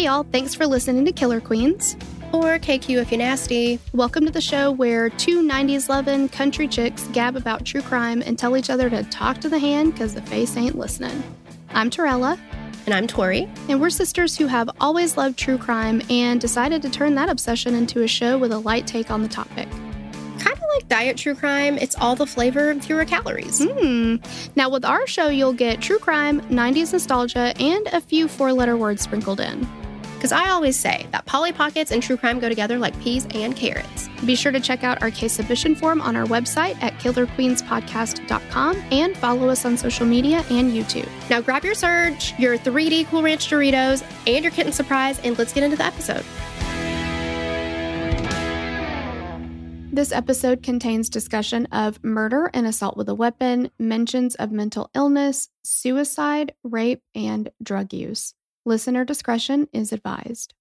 Hey y'all, thanks for listening to Killer Queens. Or KQ if you're nasty. Welcome to the show where two 90s loving country chicks gab about true crime and tell each other to talk to the hand because the face ain't listening. I'm Torella. And I'm Tori. And we're sisters who have always loved true crime and decided to turn that obsession into a show with a light take on the topic. Kind of like diet true crime, it's all the flavor and fewer calories. Hmm. Now, with our show, you'll get true crime, 90s nostalgia, and a few four letter words sprinkled in. Because I always say that Polly Pockets and true crime go together like peas and carrots. Be sure to check out our case submission form on our website at killerqueenspodcast.com and follow us on social media and YouTube. Now grab your Surge, your 3D Cool Ranch Doritos, and your Kitten Surprise, and let's get into the episode. This episode contains discussion of murder and assault with a weapon, mentions of mental illness, suicide, rape, and drug use. Listener discretion is advised.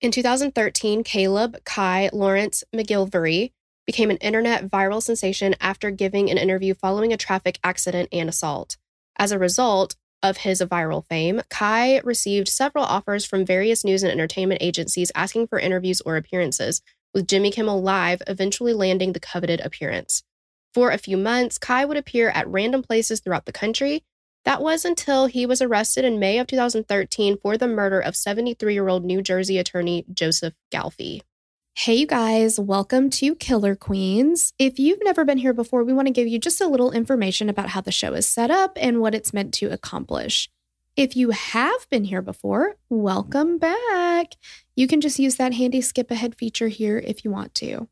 In 2013, Caleb Kai Lawrence McGillvary became an internet viral sensation after giving an interview following a traffic accident and assault. As a result of his viral fame, Kai received several offers from various news and entertainment agencies asking for interviews or appearances, with Jimmy Kimmel Live eventually landing the coveted appearance. For a few months, Kai would appear at random places throughout the country, that was until he was arrested in May of 2013 for the murder of 73 year old New Jersey attorney Joseph Galfy. Hey, you guys, welcome to Killer Queens. If you've never been here before, we want to give you just a little information about how the show is set up and what it's meant to accomplish. If you have been here before, welcome back. You can just use that handy skip ahead feature here if you want to.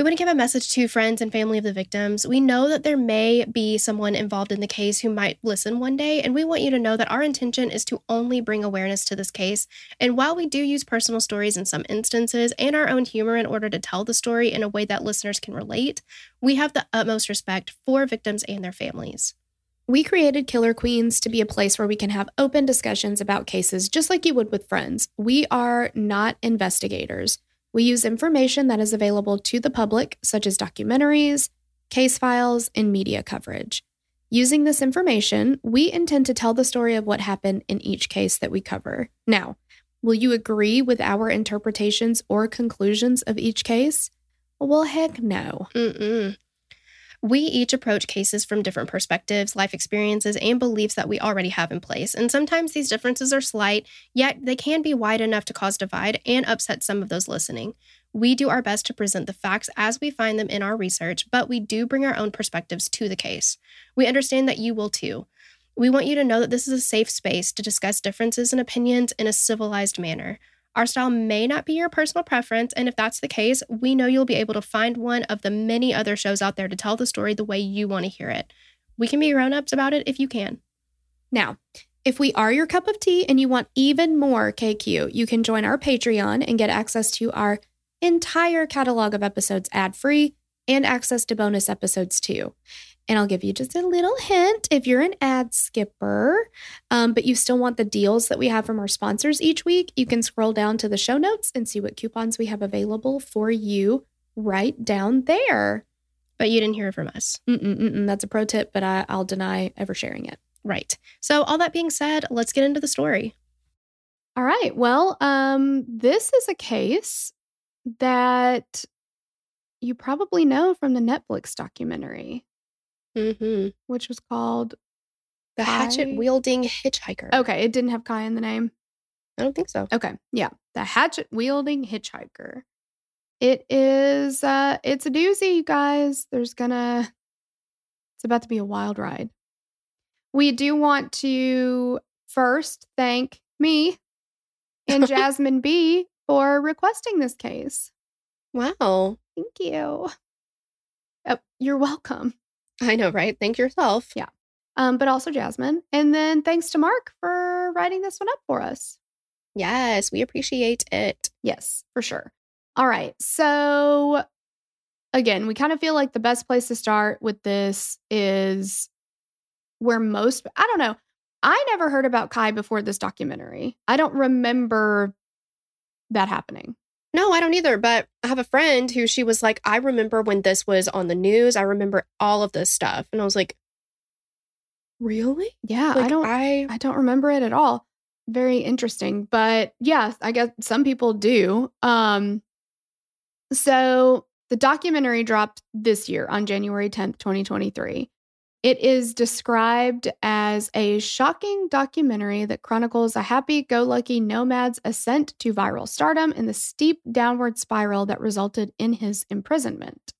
We want to give a message to friends and family of the victims. We know that there may be someone involved in the case who might listen one day, and we want you to know that our intention is to only bring awareness to this case. And while we do use personal stories in some instances and our own humor in order to tell the story in a way that listeners can relate, we have the utmost respect for victims and their families. We created Killer Queens to be a place where we can have open discussions about cases just like you would with friends. We are not investigators. We use information that is available to the public, such as documentaries, case files, and media coverage. Using this information, we intend to tell the story of what happened in each case that we cover. Now, will you agree with our interpretations or conclusions of each case? Well, heck no. Mm-mm. We each approach cases from different perspectives, life experiences, and beliefs that we already have in place. And sometimes these differences are slight, yet they can be wide enough to cause divide and upset some of those listening. We do our best to present the facts as we find them in our research, but we do bring our own perspectives to the case. We understand that you will too. We want you to know that this is a safe space to discuss differences and opinions in a civilized manner. Our style may not be your personal preference, and if that's the case, we know you'll be able to find one of the many other shows out there to tell the story the way you want to hear it. We can be grown ups about it if you can. Now, if we are your cup of tea and you want even more KQ, you can join our Patreon and get access to our entire catalog of episodes ad free and access to bonus episodes too. And I'll give you just a little hint if you're an ad skipper, um, but you still want the deals that we have from our sponsors each week, you can scroll down to the show notes and see what coupons we have available for you right down there. But you didn't hear it from us. Mm-mm, mm-mm, that's a pro tip, but I, I'll deny ever sharing it. Right. So, all that being said, let's get into the story. All right. Well, um, this is a case that you probably know from the Netflix documentary Mm-hmm. which was called The hatchet wielding hitchhiker. Okay, it didn't have Kai in the name. I don't think so. Okay, yeah, the hatchet wielding hitchhiker. It is. uh It's a doozy, you guys. There's gonna. It's about to be a wild ride. We do want to first thank me and Jasmine B for requesting this case. Wow. Thank you. Oh, you're welcome. I know, right? Thank yourself. Yeah. Um, but also Jasmine. And then thanks to Mark for writing this one up for us. Yes, we appreciate it. Yes, for sure. All right. So, again, we kind of feel like the best place to start with this is where most, I don't know. I never heard about Kai before this documentary. I don't remember that happening. No, I don't either. But I have a friend who she was like, I remember when this was on the news. I remember all of this stuff. And I was like, really? Yeah, Like, I don't I, I don't remember it at all. Very interesting. But yeah, I guess some people do. Um so the documentary dropped this year on January 10th, 2023. It is described as a shocking documentary that chronicles a happy go lucky nomad's ascent to viral stardom and the steep downward spiral that resulted in his imprisonment.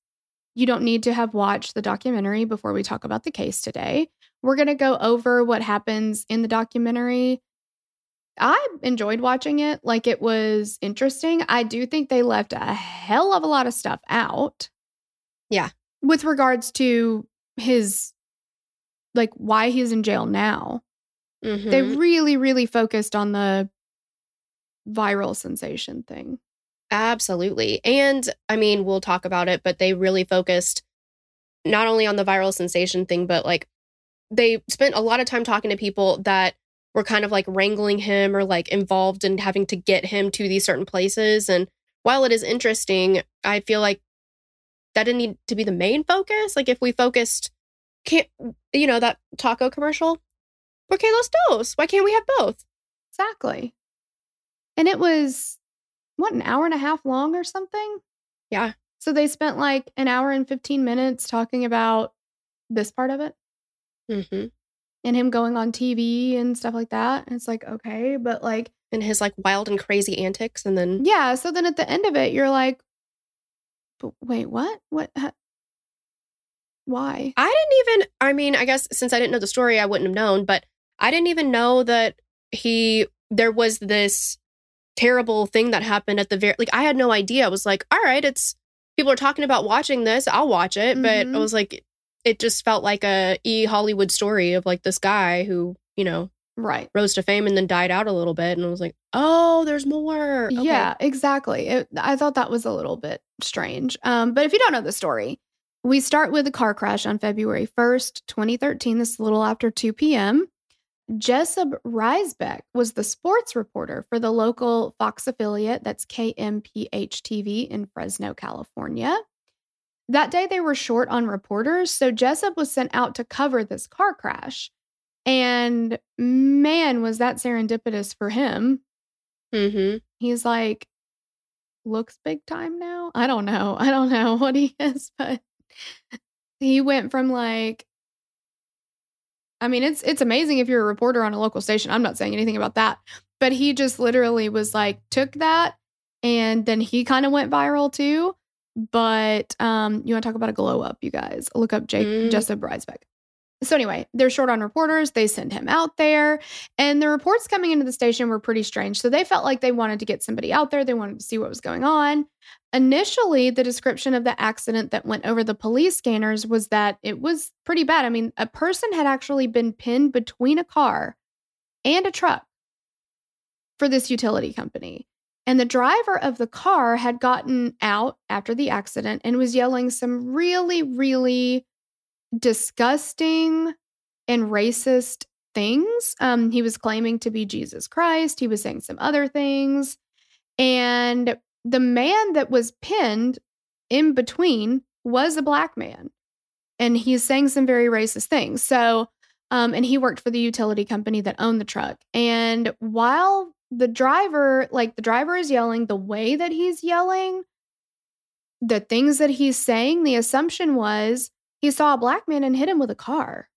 You don't need to have watched the documentary before we talk about the case today. We're going to go over what happens in the documentary. I enjoyed watching it. Like it was interesting. I do think they left a hell of a lot of stuff out. Yeah. With regards to his, like, why he's in jail now. Mhm. They really, really focused on the viral sensation thing. Absolutely. And I mean, we'll talk about it, but they really focused not only on the viral sensation thing, but like they spent a lot of time talking to people that were kind of like wrangling him or like involved in having to get him to these certain places. And while it is interesting, I feel like that didn't need to be the main focus. Like if we focused, can't, you know, that taco commercial, ¿Por qué los dos? Why can't we have both? Exactly. And it was, what, an hour and a half long or something? Yeah. So they spent like an hour and 15 minutes talking about this part of it hmm and him going on TV and stuff like that. And it's like, okay, but like, And his like wild and crazy antics. And then yeah. So then at the end of it, you're like, but wait, what? What? ha- Why? I didn't even, I mean, I guess since I didn't know the story, I wouldn't have known, but I didn't even know that he, there was this terrible thing that happened at the very, like, I had no idea. I was like, all right, it's, people are talking about watching this. I'll watch it. But Mhm. I was like, it just felt like a E Hollywood story of like this guy who, you know, Right. rose to fame and then died out a little bit. And I was like, oh, there's more. Okay. Yeah, exactly. It, I thought that was a little bit strange. Um, but if you don't know the story, we start with a car crash on February 1st, 2013. This is a little after 2 p.m. Jessup Riesbeck was the sports reporter for the local Fox affiliate, that's KMPH TV in Fresno, California. That day, they were short on reporters, so Jessup was sent out to cover this car crash. And man, was that serendipitous for him Mm-hmm. he's like looks big time now. I don't know. I don't know what he is, but he went from like I mean, it's it's amazing if you're a reporter on a local station. I'm not saying anything about that. But he just literally was like took that and then he kind of went viral too. But um you want to talk about a glow up, you guys. Look up Jake Mm. Jessup Breisbeck. So anyway, they're short on reporters. They send him out there. And the reports coming into the station were pretty strange. So they felt like they wanted to get somebody out there. They wanted to see what was going on. Initially, the description of the accident that went over the police scanners was that it was pretty bad. I mean, a person had actually been pinned between a car and a truck for this utility company. And the driver of the car had gotten out after the accident and was yelling some really, really disgusting and racist things. Um, he was claiming to be Jesus Christ. He was saying some other things. And the man that was pinned in between was a black man. And he's saying some very racist things. So, um, and he worked for the utility company that owned the truck. And while the driver, like the driver is yelling, the way that he's yelling, the things that he's saying, the assumption was he saw a black man and hit him with a car.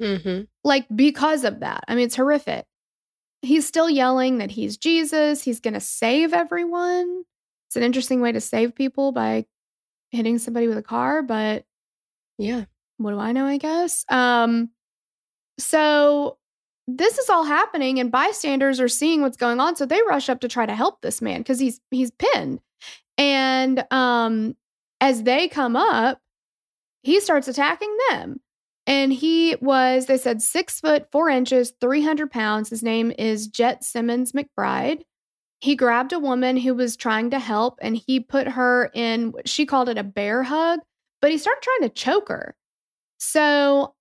Mm-hmm. like because of that. I mean, it's horrific. He's still yelling that he's Jesus, he's going to save everyone. It's an interesting way to save people by hitting somebody with a car, but Yeah. what do I know, I guess? Um so this is all happening and bystanders are seeing what's going on so they rush up to try to help this man cuz he's he's pinned. And um as they come up, he starts attacking them. And he was, they said, six foot four inches, 300 pounds. His name is Jett Simmons McBride. He grabbed a woman who was trying to help and he put her in, she called it a bear hug, but he started trying to choke her. So,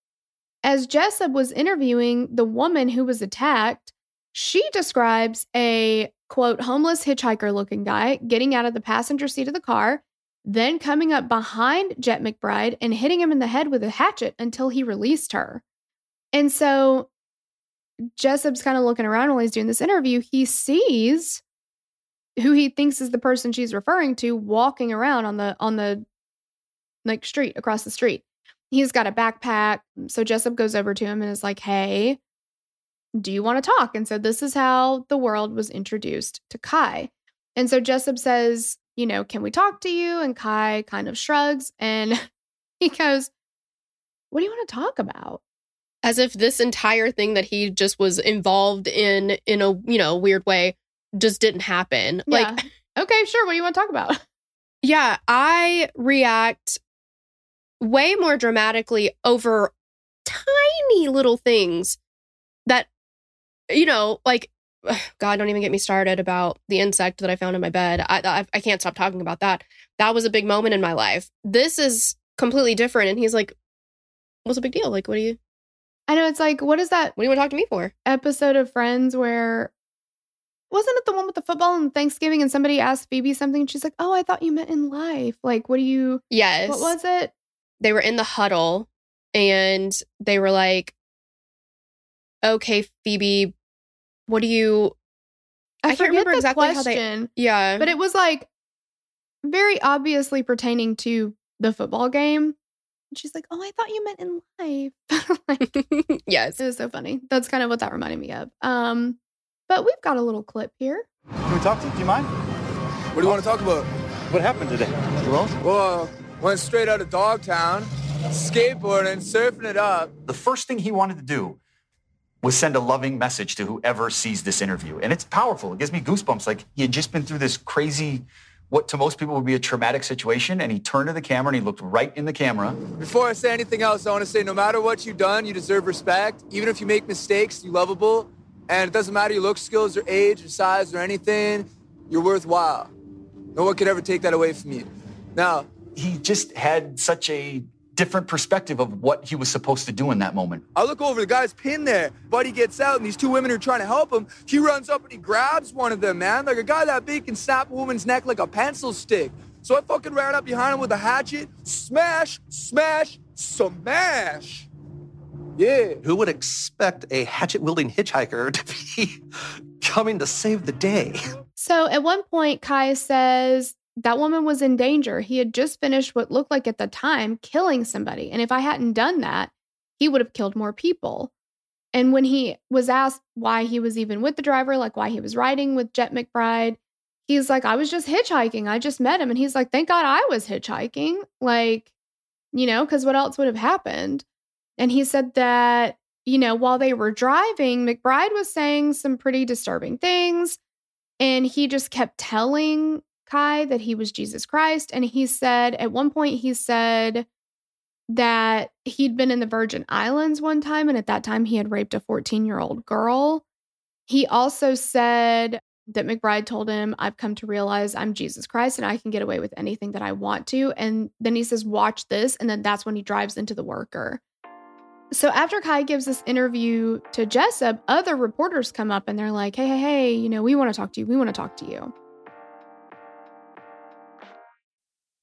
as Jessup was interviewing the woman who was attacked, she describes a quote, homeless hitchhiker looking guy getting out of the passenger seat of the car then coming up behind Jett McBride and hitting him in the head with a hatchet until he released her. And so Jessup's kind of looking around while he's doing this interview. He sees who he thinks is the person she's referring to walking around on the on the like street across the street. He's got a backpack. So Jessup goes over to him and is like, "Hey, do you want to talk?" And so this is how the world was introduced to Kai. And so Jessup says, you know, can we talk to you? And Kai kind of shrugs and he goes, What do you want to talk about? As if this entire thing that he just was involved in, in a, you know, weird way, just didn't happen. Yeah. Like, Okay, sure. What do you want to talk about? yeah, I react way more dramatically over tiny little things that, you know, like God, don't even get me started about the insect that I found in my bed. I, I I can't stop talking about that. That was a big moment in my life. This is completely different. And he's like, "What's the big deal? Like, what do you I know it's like, what is that what do you want to talk to me for?" episode of Friends where wasn't it the one with the football and Thanksgiving and somebody asked Phoebe something and she's like, Oh, I thought you meant in life. Like, what do you Yes. what was it? They were in the huddle, and they were like, "Okay, Phoebe, what do you?" I can't remember the exactly how they- question, Yeah, but it was like very obviously pertaining to the football game. And she's like, Oh, I thought you meant in life. like, yes. It was so funny. That's kind of what that reminded me of. Um, but we've got a little clip here. Can we talk to you? Do you mind? What do you want to talk about? What happened today? Well, Well, went straight out of Dogtown, skateboarding, surfing it up. the first thing he wanted to do was send a loving message to whoever sees this interview. And it's powerful. It gives me goosebumps. Like he had just been through this crazy, what to most people would be a traumatic situation. And he turned to the camera and he looked right in the camera. Before I say anything else, I want to say no matter what you've done, you deserve respect. Even if you make mistakes, you're lovable. And it doesn't matter your look skills or age or size or anything, you're worthwhile. No one could ever take that away from you. Now, He just had such a different perspective of what he was supposed to do in that moment. I look over the guy's pin there. Buddy gets out, and these two women are trying to help him. He runs up and he grabs one of them, man. Like a guy that big can snap a woman's neck like a pencil stick. So I fucking ran up behind him with a hatchet. Smash, smash, smash. Yeah. Who would expect a hatchet wielding hitchhiker to be coming to save the day? So at one point, Kai says that woman was in danger. He had just finished what looked like at the time killing somebody. And if I hadn't done that, he would have killed more people. And when he was asked why he was even with the driver, like why he was riding with Jett McBride, he's like, I was just hitchhiking. I just met him. And he's like, thank God I was hitchhiking. Like, you know, because what else would have happened? And he said that, you know, while they were driving, McBride was saying some pretty disturbing things. And he just kept telling Kai that he was Jesus Christ. And he said, at one point, he said that he'd been in the Virgin Islands one time. And at that time, he had raped a 14 year old girl. He also said that McBride told him, I've come to realize I'm Jesus Christ and I can get away with anything that I want to. And then he says, Watch this. And then that's when he drives into the worker. So after Kai gives this interview to Jessup, other reporters come up and they're like, hey, hey, hey, you know, we want to talk to you. We want to talk to you.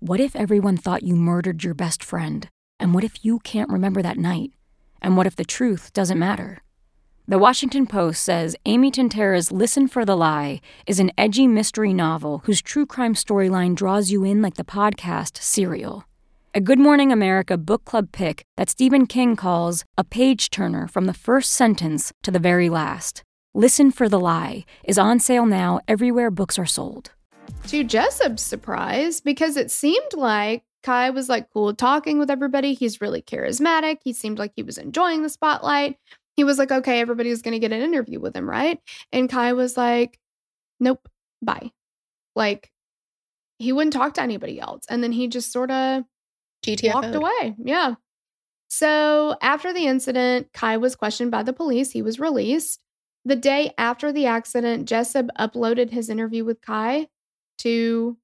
What if everyone thought you murdered your best friend? And what if you can't remember that night? And what if the truth doesn't matter? The Washington Post says Amy Tintera's Listen for the Lie is an edgy mystery novel whose true crime storyline draws you in like the podcast Serial. A Good Morning America book club pick that Stephen King calls a page turner from the first sentence to the very last. Listen for the Lie is on sale now everywhere books are sold. To Jessup's surprise, because it seemed like Kai was like cool talking with everybody. He's really charismatic. He seemed like he was enjoying the spotlight. He was like, okay, everybody's going to get an interview with him, right? And Kai was like, nope, bye. Like, he wouldn't talk to anybody else. And then he just sort of walked away. Yeah. So after the incident, Kai was questioned by the police. He was released. The day after the accident, Jessup uploaded his interview with Kai to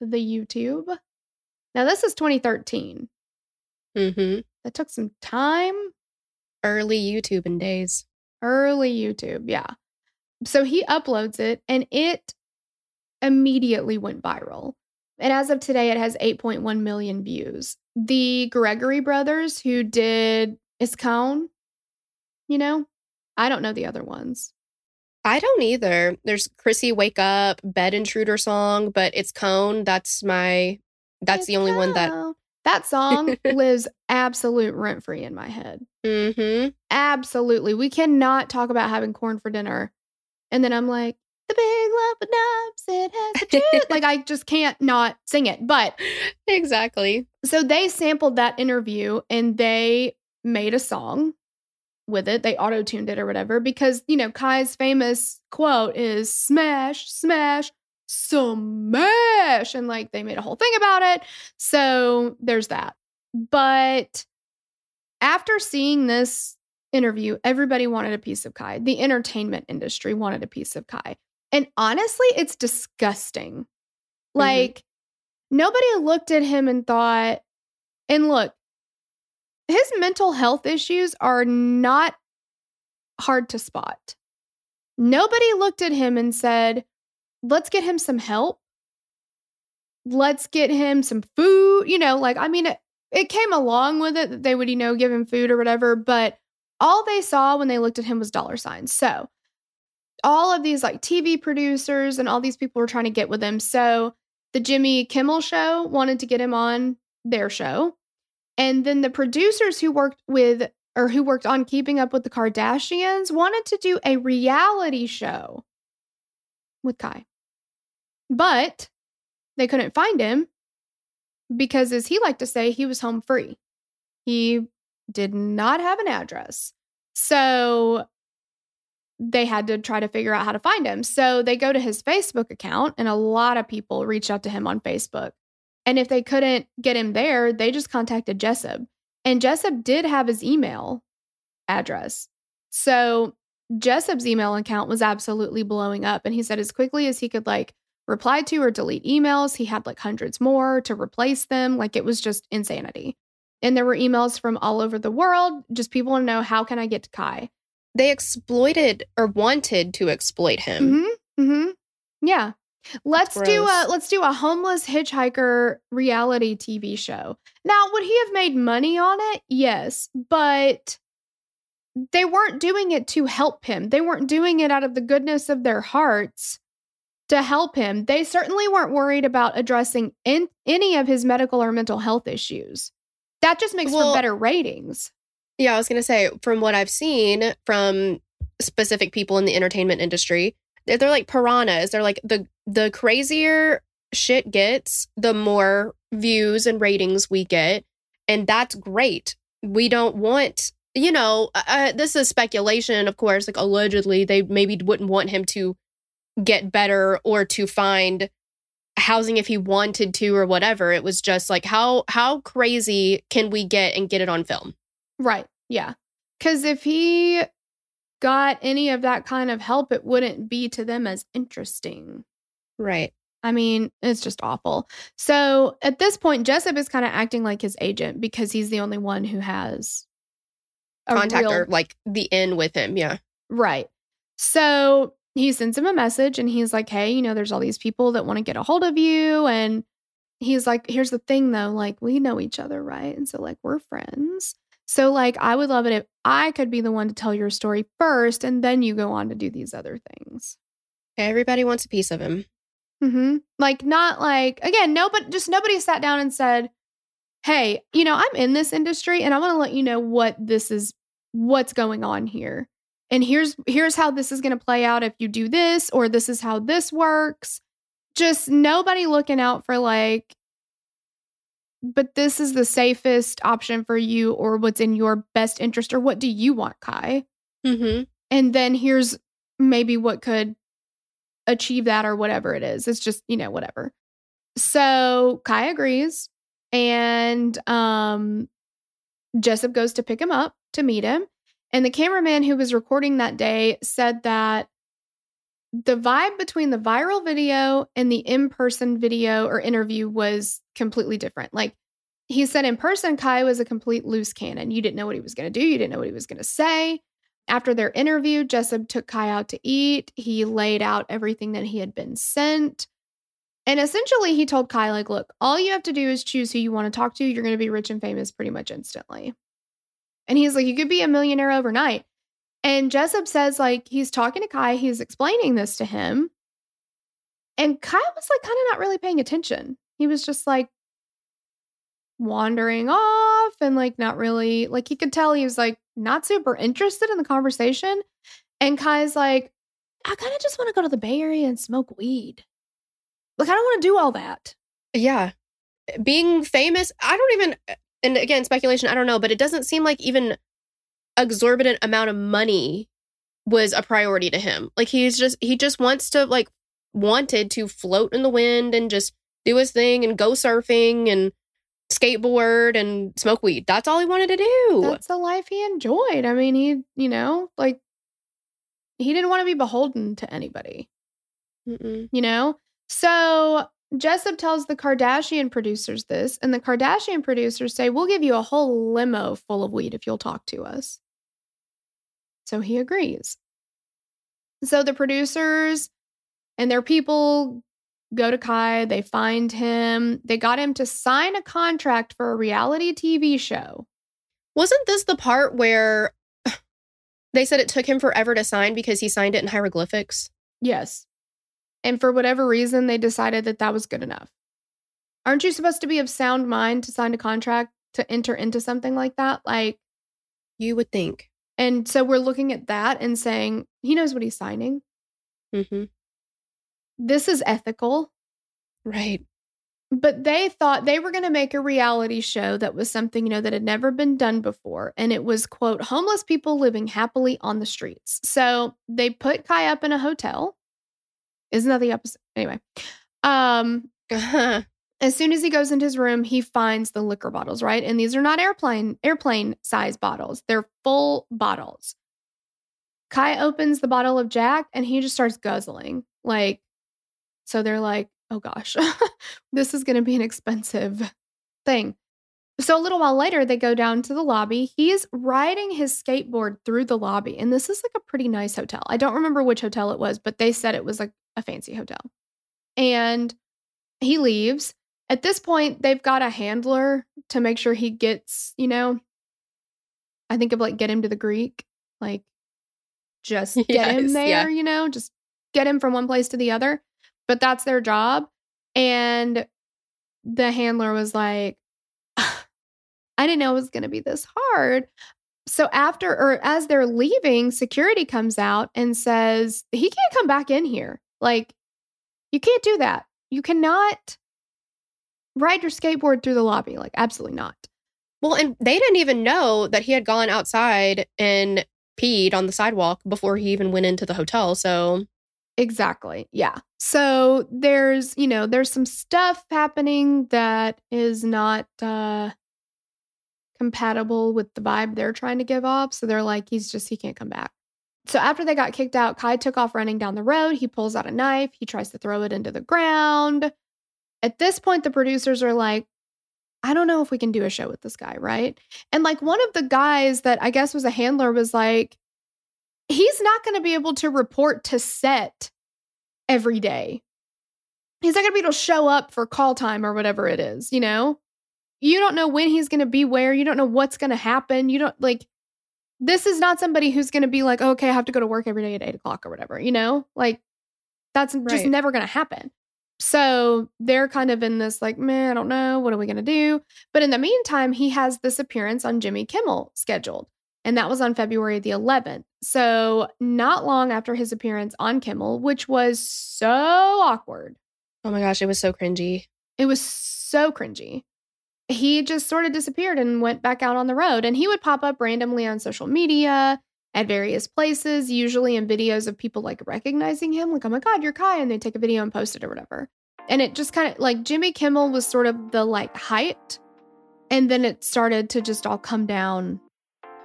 the YouTube. Now, this is 2013. Mm-hmm. That took some time. Early YouTube and days. Early YouTube, yeah. So he uploads it and it immediately went viral. And as of today, it has 8.1 million views. The Gregory brothers, who did It's Corn, you know, I don't know the other ones. I don't either. There's Chrissy Wake Up, Bed Intruder song, but it's Cone. That's my that's the only one that that song lives absolute rent free in my head. mm-hmm. Absolutely. We cannot talk about having corn for dinner. And then I'm like, the big lump of nuts, it has the truth. like I just can't not sing it. But Exactly. so they sampled that interview and they made a song with it. They auto tuned it or whatever because, you know, Kai's famous quote is smash, smash, smash. And like they made a whole thing about it. So there's that. But after seeing this interview, everybody wanted a piece of Kai. The entertainment industry wanted a piece of Kai. And honestly, it's disgusting. Mm-hmm. Like, nobody looked at him and thought, and look, his mental health issues are not hard to spot. Nobody looked at him and said, let's get him some help. Let's get him some food. You know, like, I mean, it, it came along with it that they would, you know, give him food or whatever, but all they saw when they looked at him was dollar signs. So, all of these like TV producers and all these people were trying to get with him. So, the Jimmy Kimmel show wanted to get him on their show. And then the producers who worked with or who worked on Keeping Up with the Kardashians wanted to do a reality show with Kai. But they couldn't find him because, as he liked to say, he was home free. He did not have an address. So they had to try to figure out how to find him. So they go to his Facebook account, and a lot of people reached out to him on Facebook. And if they couldn't get him there, they just contacted Jessup. And Jessup did have his email address. So Jessup's email account was absolutely blowing up. And he said as quickly as he could like reply to or delete emails, he had like hundreds more to replace them. Like it was just insanity. And there were emails from all over the world. Just people want to know how can I get to Kai? They exploited or wanted to exploit him. Mm-hmm. Mm-hmm. Yeah. Let's do a let's do a homeless hitchhiker reality TV show. Now, would he have made money on it? Yes, but they weren't doing it to help him. They weren't doing it out of the goodness of their hearts to help him. They certainly weren't worried about addressing in, any of his medical or mental health issues. That just makes Well- for better ratings. Yeah, I was gonna say, from what I've seen from specific people in the entertainment industry, they're, they're like piranhas. They're like the the crazier shit gets, the more views and ratings we get, and that's great. We don't want, you know, uh, uh, this is speculation, of course. Like allegedly, they maybe wouldn't want him to get better or to find housing if he wanted to or whatever. It was just like how how crazy can we get and get it on film? Right. Yeah. Because if he got any of that kind of help, it wouldn't be to them as interesting. Right. I mean, it's just awful. So at this point, Jessup is kind of acting like his agent because he's the only one who has a contact real- or like the in with him. Yeah. Right. So he sends him a message and he's like, Hey, you know, there's all these people that want to get a hold of you. And he's like, Here's the thing though, like, we know each other, right? And so, like, we're friends. So, like, I would love it if I could be the one to tell your story first and then you go on to do these other things. Everybody wants a piece of him. Hmm Like, not like, again, nobody, just nobody sat down and said, Hey, you know, I'm in this industry and I want to let you know what this is, what's going on here. And here's here's how this is going to play out if you do this or this is how this works. Just nobody looking out for like but this is the safest option for you or what's in your best interest or what do you want, Kai? Mm-hmm. and then here's maybe what could achieve that or whatever it is. It's just, you know, whatever. So Kai agrees and um Jessup goes to pick him up to meet him. And the cameraman who was recording that day said that the vibe between the viral video and the in-person video or interview was completely different. Like he said in person, Kai was a complete loose cannon. You didn't know what he was going to do. You didn't know what he was going to say. After their interview, Jessup took Kai out to eat. He laid out everything that he had been sent. And essentially, he told Kai, like, look, all you have to do is choose who you want to talk to. You're going to be rich and famous pretty much instantly. And he's like, you could be a millionaire overnight. And Jessup says, like, he's talking to Kai, he's explaining this to him. And Kai was like, kind of not really paying attention. He was just like wandering off and like not really, like, he could tell he was like not super interested in the conversation. And Kai's like, I kind of just want to go to the Bay Area and smoke weed. Like, I don't want to do all that. Yeah. Being famous, I don't even and again, speculation, I don't know, but it doesn't seem like even exorbitant amount of money was a priority to him. Like he's just he just wants to like wanted to float in the wind and just do his thing and go surfing and skateboard and smoke weed. That's all he wanted to do. That's the life he enjoyed. I mean, he, you know, like he didn't want to be beholden to anybody, Mm-mm. you know? So Jessup tells the Kardashian producers this, and the Kardashian producers say, We'll give you a whole limo full of weed if you'll talk to us. So he agrees. So the producers and their people go to Kai, they find him, they got him to sign a contract for a reality TV show. Wasn't this the part where they said it took him forever to sign because he signed it in hieroglyphics? Yes. And for whatever reason, they decided that that was good enough. Aren't you supposed to be of sound mind to sign a contract to enter into something like that? Like, You would think. and so we're looking at that and saying, he knows what he's signing. Mm-hmm. This is ethical. Right. But they thought they were going to make a reality show that was something, you know, that had never been done before. And it was, quote, homeless people living happily on the streets. So they put Kai up in a hotel. Isn't that the episode? Anyway. Um, as soon as he goes into his room, he finds the liquor bottles, right? And these are not airplane airplane size bottles. They're full bottles. Kai opens the bottle of Jack and he just starts guzzling. Like so they're like, "Oh gosh. this is going to be an expensive thing." So a little while later, they go down to the lobby. He's riding his skateboard through the lobby, and this is like a pretty nice hotel. I don't remember which hotel it was, but they said it was like a fancy hotel. And he leaves. At this point, they've got a handler to make sure he gets, you know, I think of like get him to the Greek, like just get him there, yeah. you know, just get him from one place to the other. But that's their job. And the handler was like, I didn't know it was going to be this hard. So after or as they're leaving, security comes out and says, he can't come back in here. Like, you can't do that. You cannot ride your skateboard through the lobby. Like, absolutely not. Well, and they didn't even know that he had gone outside and peed on the sidewalk before he even went into the hotel. So, exactly. Yeah. So, there's, you know, there's some stuff happening that is not uh compatible with the vibe they're trying to give off. So, they're like he's just he can't come back. So after they got kicked out, Kai took off running down the road. He pulls out a knife. He tries to throw it into the ground. At this point, the producers are like, I don't know if we can do a show with this guy, right? And like one of the guys that I guess was a handler was like, he's not going to be able to report to set every day. He's not going to be able to show up for call time or whatever it is, you know? You don't know when he's going to be where. You don't know what's going to happen. You don't like, this is not somebody who's going to be like, okay, I have to go to work every day at eight o'clock or whatever, you know? Like, that's right. just never going to happen. So they're kind of in this like, man, I don't know. What are we going to do? But in the meantime, he has this appearance on Jimmy Kimmel scheduled. And that was on February the 11th. So not long after his appearance on Kimmel, which was so awkward. Oh my gosh, it was so cringy. It was so cringy. He just sort of disappeared and went back out on the road. And he would pop up randomly on social media at various places, usually in videos of people like recognizing him, like, oh my God, you're Kai. And they take a video and post it or whatever. And it just kind of like Jimmy Kimmel was sort of the like height. And then it started to just all come down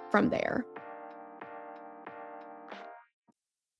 from there.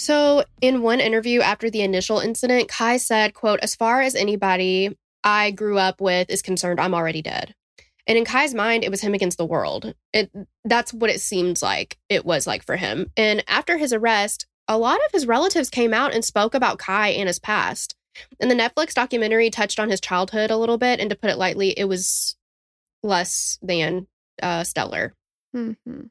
So, in one interview after the initial incident, Kai said, quote, as far as anybody I grew up with is concerned, I'm already dead. And in Kai's mind, it was him against the world. It that's what it seemed like it was like for him. And after his arrest, a lot of his relatives came out and spoke about Kai and his past. And the Netflix documentary touched on his childhood a little bit, and to put it lightly, it was less than uh, stellar. Mm-hmm.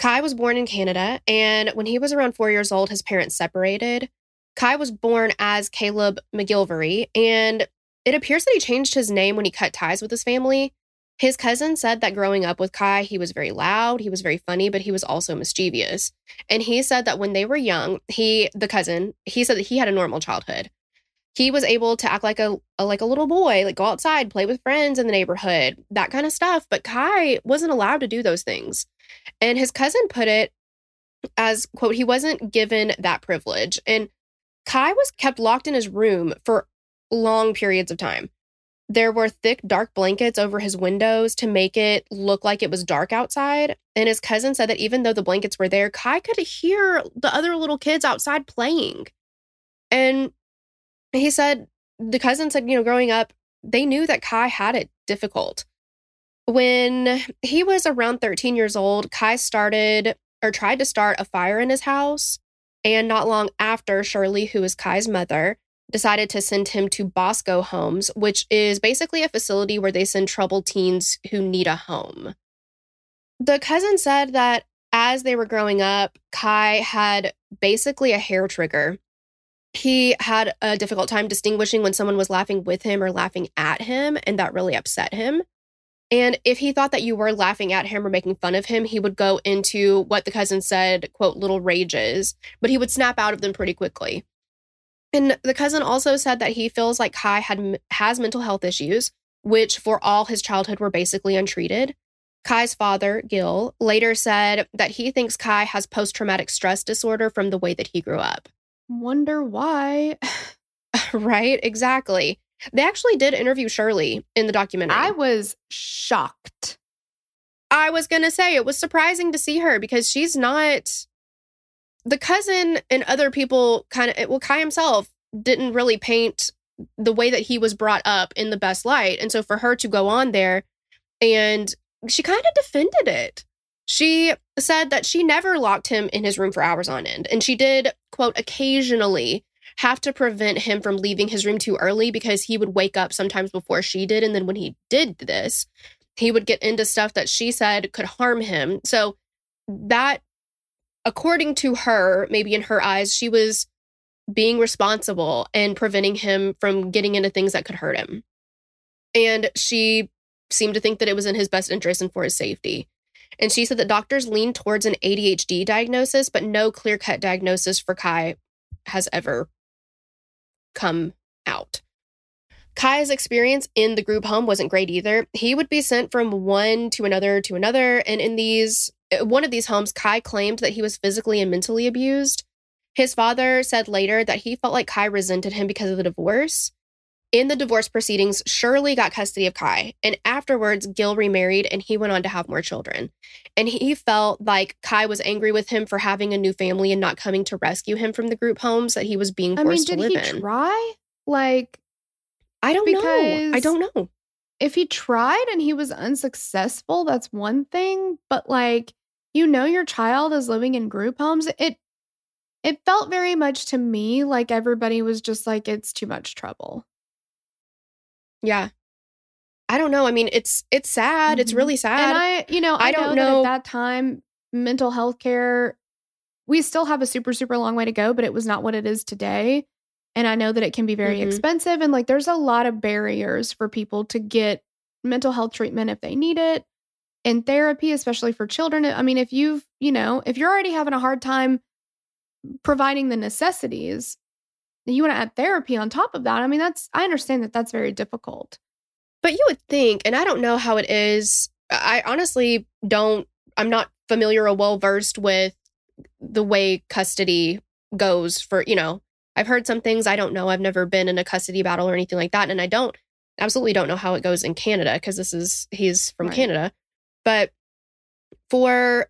Kai was born in Canada, and when he was around four years old, his parents separated. Kai was born as Caleb McGillvary, and it appears that he changed his name when he cut ties with his family. His cousin said that growing up with Kai, he was very loud, he was very funny, but he was also mischievous. And he said that when they were young, he, the cousin, he said that he had a normal childhood. He was able to act like a, a like a little boy, like go outside, play with friends in the neighborhood, that kind of stuff. But Kai wasn't allowed to do those things. And his cousin put it as, quote, he wasn't given that privilege. And Kai was kept locked in his room for long periods of time. There were thick, dark blankets over his windows to make it look like it was dark outside. And his cousin said that even though the blankets were there, Kai could hear the other little kids outside playing. And he said, the cousin said, you know, growing up, they knew that Kai had it difficult. When he was around 13 years old, Kai started or tried to start a fire in his house. And not long after, Shirley, who is Kai's mother, decided to send him to Bosco Homes, which is basically a facility where they send troubled teens who need a home. The cousin said that as they were growing up, Kai had basically a hair trigger. He had a difficult time distinguishing when someone was laughing with him or laughing at him, and that really upset him. And if he thought that you were laughing at him or making fun of him, he would go into what the cousin said, quote, little rages, but he would snap out of them pretty quickly. And the cousin also said that he feels like Kai had has mental health issues, which for all his childhood were basically untreated. Kai's father, Gil, later said that he thinks Kai has post traumatic stress disorder from the way that he grew up. Wonder why. right? Exactly. They actually did interview Shirley in the documentary. I was shocked. I was going to say it was surprising to see her because she's not the cousin and other people kind of well Kai himself didn't really paint the way that he was brought up in the best light. And so for her to go on there and she kind of defended it. She said that she never locked him in his room for hours on end. And she did, quote, occasionally have to prevent him from leaving his room too early because he would wake up sometimes before she did. And then when he did this, he would get into stuff that she said could harm him. So that, according to her, maybe in her eyes, she was being responsible and preventing him from getting into things that could hurt him. And she seemed to think that it was in his best interest and for his safety. And she said that doctors leaned towards an ADHD diagnosis, but no clear cut diagnosis for Kai has ever come out. Kai's experience in the group home wasn't great either. He would be sent from one to another to another. And in these, one of these homes, Kai claimed that he was physically and mentally abused. His father said later that he felt like Kai resented him because of the divorce. In the divorce proceedings, Shirley got custody of Kai, and afterwards, Gil remarried and he went on to have more children. And he felt like Kai was angry with him for having a new family and not coming to rescue him from the group homes that he was being forced I mean, to live in. Did he try? Like, I don't know. I don't know. If he tried and he was unsuccessful, that's one thing. But like, you know, your child is living in group homes. It it felt very much to me like everybody was just like, it's too much trouble. Yeah. I don't know. I mean, it's it's sad. Mm-hmm. It's really sad. And I, you know, I, I don't know, know. at that time, mental health care, we still have a super, super long way to go, but it was not what it is today. And I know that it can be very mm-hmm. expensive. And like there's a lot of barriers for people to get mental health treatment if they need it in therapy, especially for children. I mean, if you've, you know, if you're already having a hard time providing the necessities, you want to add therapy on top of that. I mean, that's, I understand that that's very difficult. But you would think, and I don't know how it is. I honestly don't, I'm not familiar or well versed with the way custody goes for, you know, I've heard some things I don't know. I've never been in a custody battle or anything like that. And I don't, absolutely don't know how it goes in Canada because this is, he's from right. Canada. But for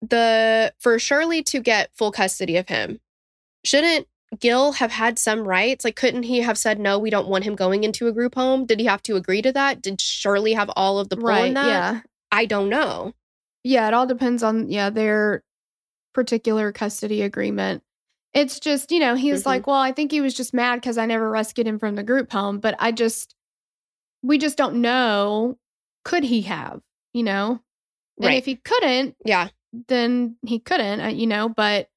the, for Shirley to get full custody of him, shouldn't Gil have had some rights? Like, couldn't he have said, no, we don't want him going into a group home? Did he have to agree to that? Did Shirley have all of the pull right, in that? Yeah. I don't know. Yeah, it all depends on, yeah, their particular custody agreement. It's just, you know, he's mm-hmm. like, well, I think he was just mad because I never rescued him from the group home. But I just, we just don't know. Could he have, you know? And right. if he couldn't, yeah, then he couldn't, uh, you know, but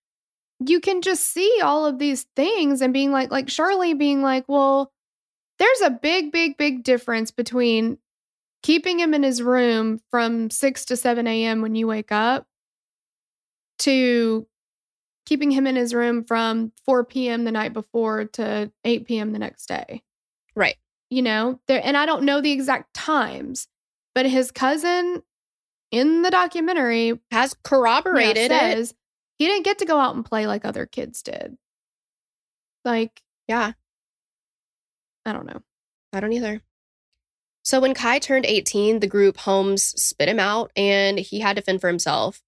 you can just see all of these things and being like, like Charlie being like, well, there's a big, big, big difference between keeping him in his room from 6 to 7 a.m. when you wake up to keeping him in his room from 4 p.m. the night before to 8 p.m. the next day. Right. You know, there and I don't know the exact times, but his cousin in the documentary has corroborated yeah, says it. He didn't get to go out and play like other kids did. Like, yeah. I don't know. I don't either. So when Kai turned 18, the group homes spit him out and he had to fend for himself.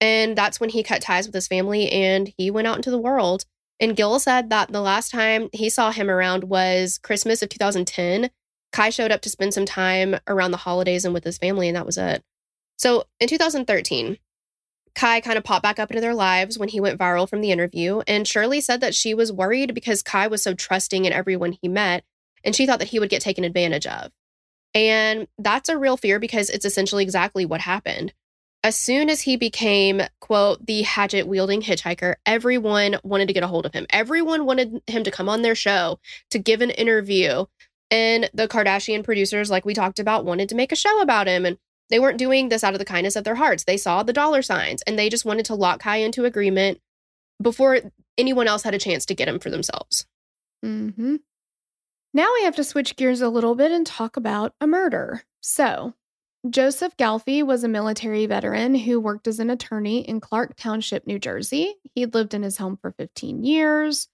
And that's when he cut ties with his family and he went out into the world. And Gil said that the last time he saw him around was Christmas of 2010. Kai showed up to spend some time around the holidays and with his family, and that was it. So in 2013, Kai kind of popped back up into their lives when he went viral from the interview. And Shirley said that she was worried because Kai was so trusting in everyone he met, and she thought that he would get taken advantage of. And that's a real fear because it's essentially exactly what happened. As soon as he became, quote, the hatchet wielding hitchhiker, everyone wanted to get a hold of him. Everyone wanted him to come on their show to give an interview. And the Kardashian producers, like we talked about, wanted to make a show about him. And they weren't doing this out of the kindness of their hearts. They saw the dollar signs and they just wanted to lock Kai into agreement before anyone else had a chance to get him for themselves. Mm-hmm. Now we have to switch gears a little bit and talk about a murder. So, Joseph Galfy was a military veteran who worked as an attorney in Clark Township, New Jersey. He'd lived in his home for 15 years.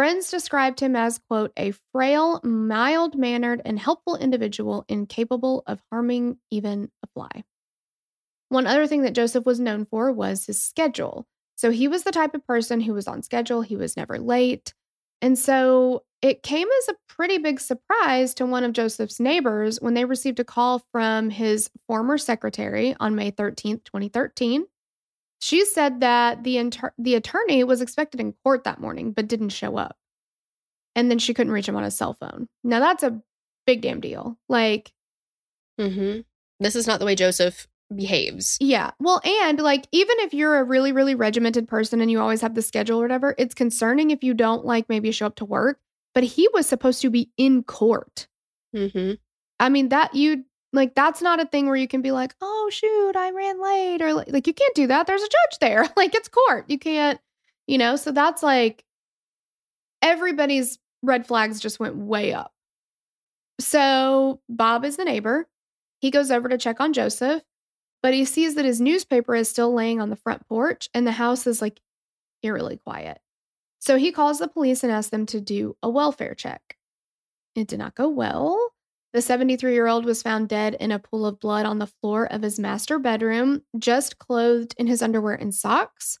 Friends described him as, quote, a frail, mild mannered, and helpful individual incapable of harming even a fly. One other thing that Joseph was known for was his schedule. So he was the type of person who was on schedule, he was never late. And so it came as a pretty big surprise to one of Joseph's neighbors when they received a call from his former secretary on May 13th, 2013. She said that the, inter- the attorney was expected in court that morning but didn't show up. And then she couldn't reach him on his cell phone. Now that's a big damn deal. Like, Mm-hmm. This is not the way Joseph behaves. Yeah. Well, and like even if you're a really, really regimented person and you always have the schedule or whatever, it's concerning if you don't like maybe show up to work. But he was supposed to be in court. Mm-hmm. I mean, that you like that's not a thing where you can be like, oh shoot, I ran late, or like, like you can't do that. There's a judge there. Like it's court. You can't, you know, so that's like everybody's red flags just went way up. So Bob is the neighbor. He goes over to check on Joseph but he sees that his newspaper is still laying on the front porch and the house is like eerily quiet. So he calls the police and asks them to do a welfare check. It did not go well. The 73 year old was found dead in a pool of blood on the floor of his master bedroom, just clothed in his underwear and socks.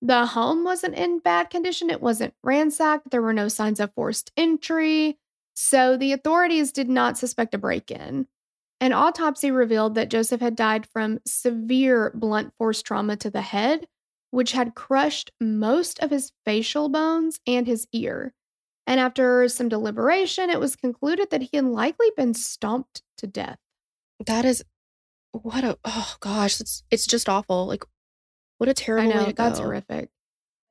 The home wasn't in bad condition. It wasn't ransacked. There were no signs of forced entry. So the authorities did not suspect a break in. An autopsy revealed that Joseph had died from severe blunt force trauma to the head, which had crushed most of his facial bones and his ear. And after some deliberation, it was concluded that he had likely been stomped to death. That is what a oh gosh, it's it's just awful. Like what a terrible I know, way to that's go. horrific.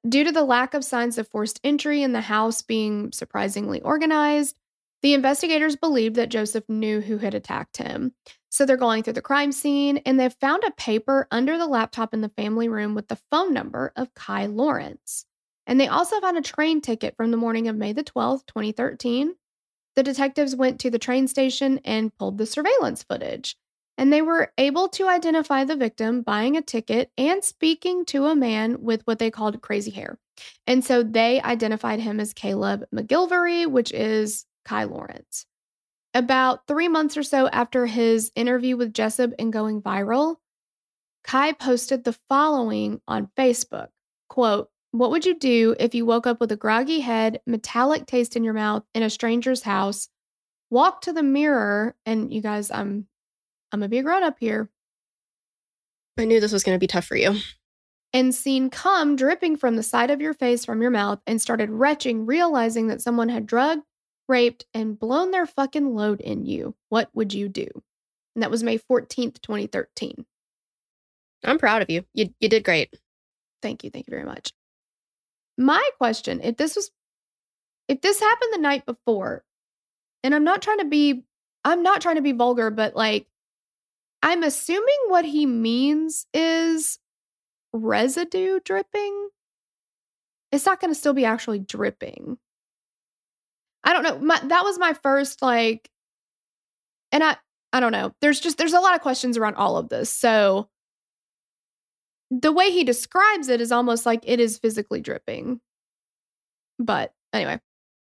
Due to the lack of signs of forced entry and the house being surprisingly organized, the investigators believed that Joseph knew who had attacked him. So they're going through the crime scene and they've found a paper under the laptop in the family room with the phone number of Kai Lawrence. And they also found a train ticket from the morning of May the 12th, 2013. The detectives went to the train station and pulled the surveillance footage. And they were able to identify the victim buying a ticket and speaking to a man with what they called crazy hair. And so they identified him as Caleb McGillvary, which is Kai Lawrence. About three months or so after his interview with Jessup and going viral, Kai posted the following on Facebook quote, What would you do if you woke up with a groggy head, metallic taste in your mouth in a stranger's house, walk to the mirror, and you guys, I'm I'm gonna be a grown up here, I knew this was to be tough for you. and seen cum dripping from the side of your face from your mouth and started retching, realizing that someone had drugged, raped, and blown their fucking load in you. What would you do? And that was May 14th, 2013. I'm proud of you. You you did great. Thank you. Thank you very much. My question, if this was if this happened the night before, and I'm not trying to be I'm not trying to be vulgar, but like I'm assuming what he means is residue dripping. It's not going to still be actually dripping. I don't know. My, that was my first like and I I don't know. There's just there's a lot of questions around all of this. So the way he describes it is almost like it is physically dripping. But anyway,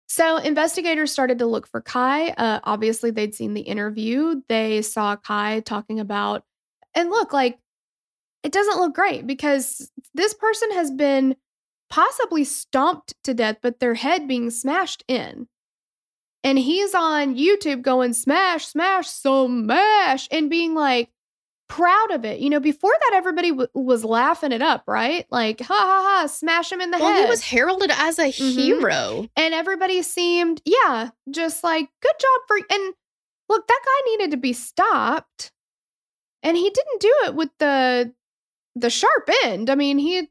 so investigators started to look for Kai. Uh, obviously, they'd seen the interview. They saw Kai talking about, and look, like it doesn't look great because this person has been possibly stomped to death, but their head being smashed in. And he's on YouTube going smash, smash, smash, and being like, proud of it. You know, before that, everybody w- was laughing it up, right? Like, ha ha ha, smash him in the Well, head. he was heralded as a Mhm. hero. and everybody seemed, yeah, just like, good job for. And look, that guy needed to be stopped, and he didn't do it with the the sharp end. I mean, he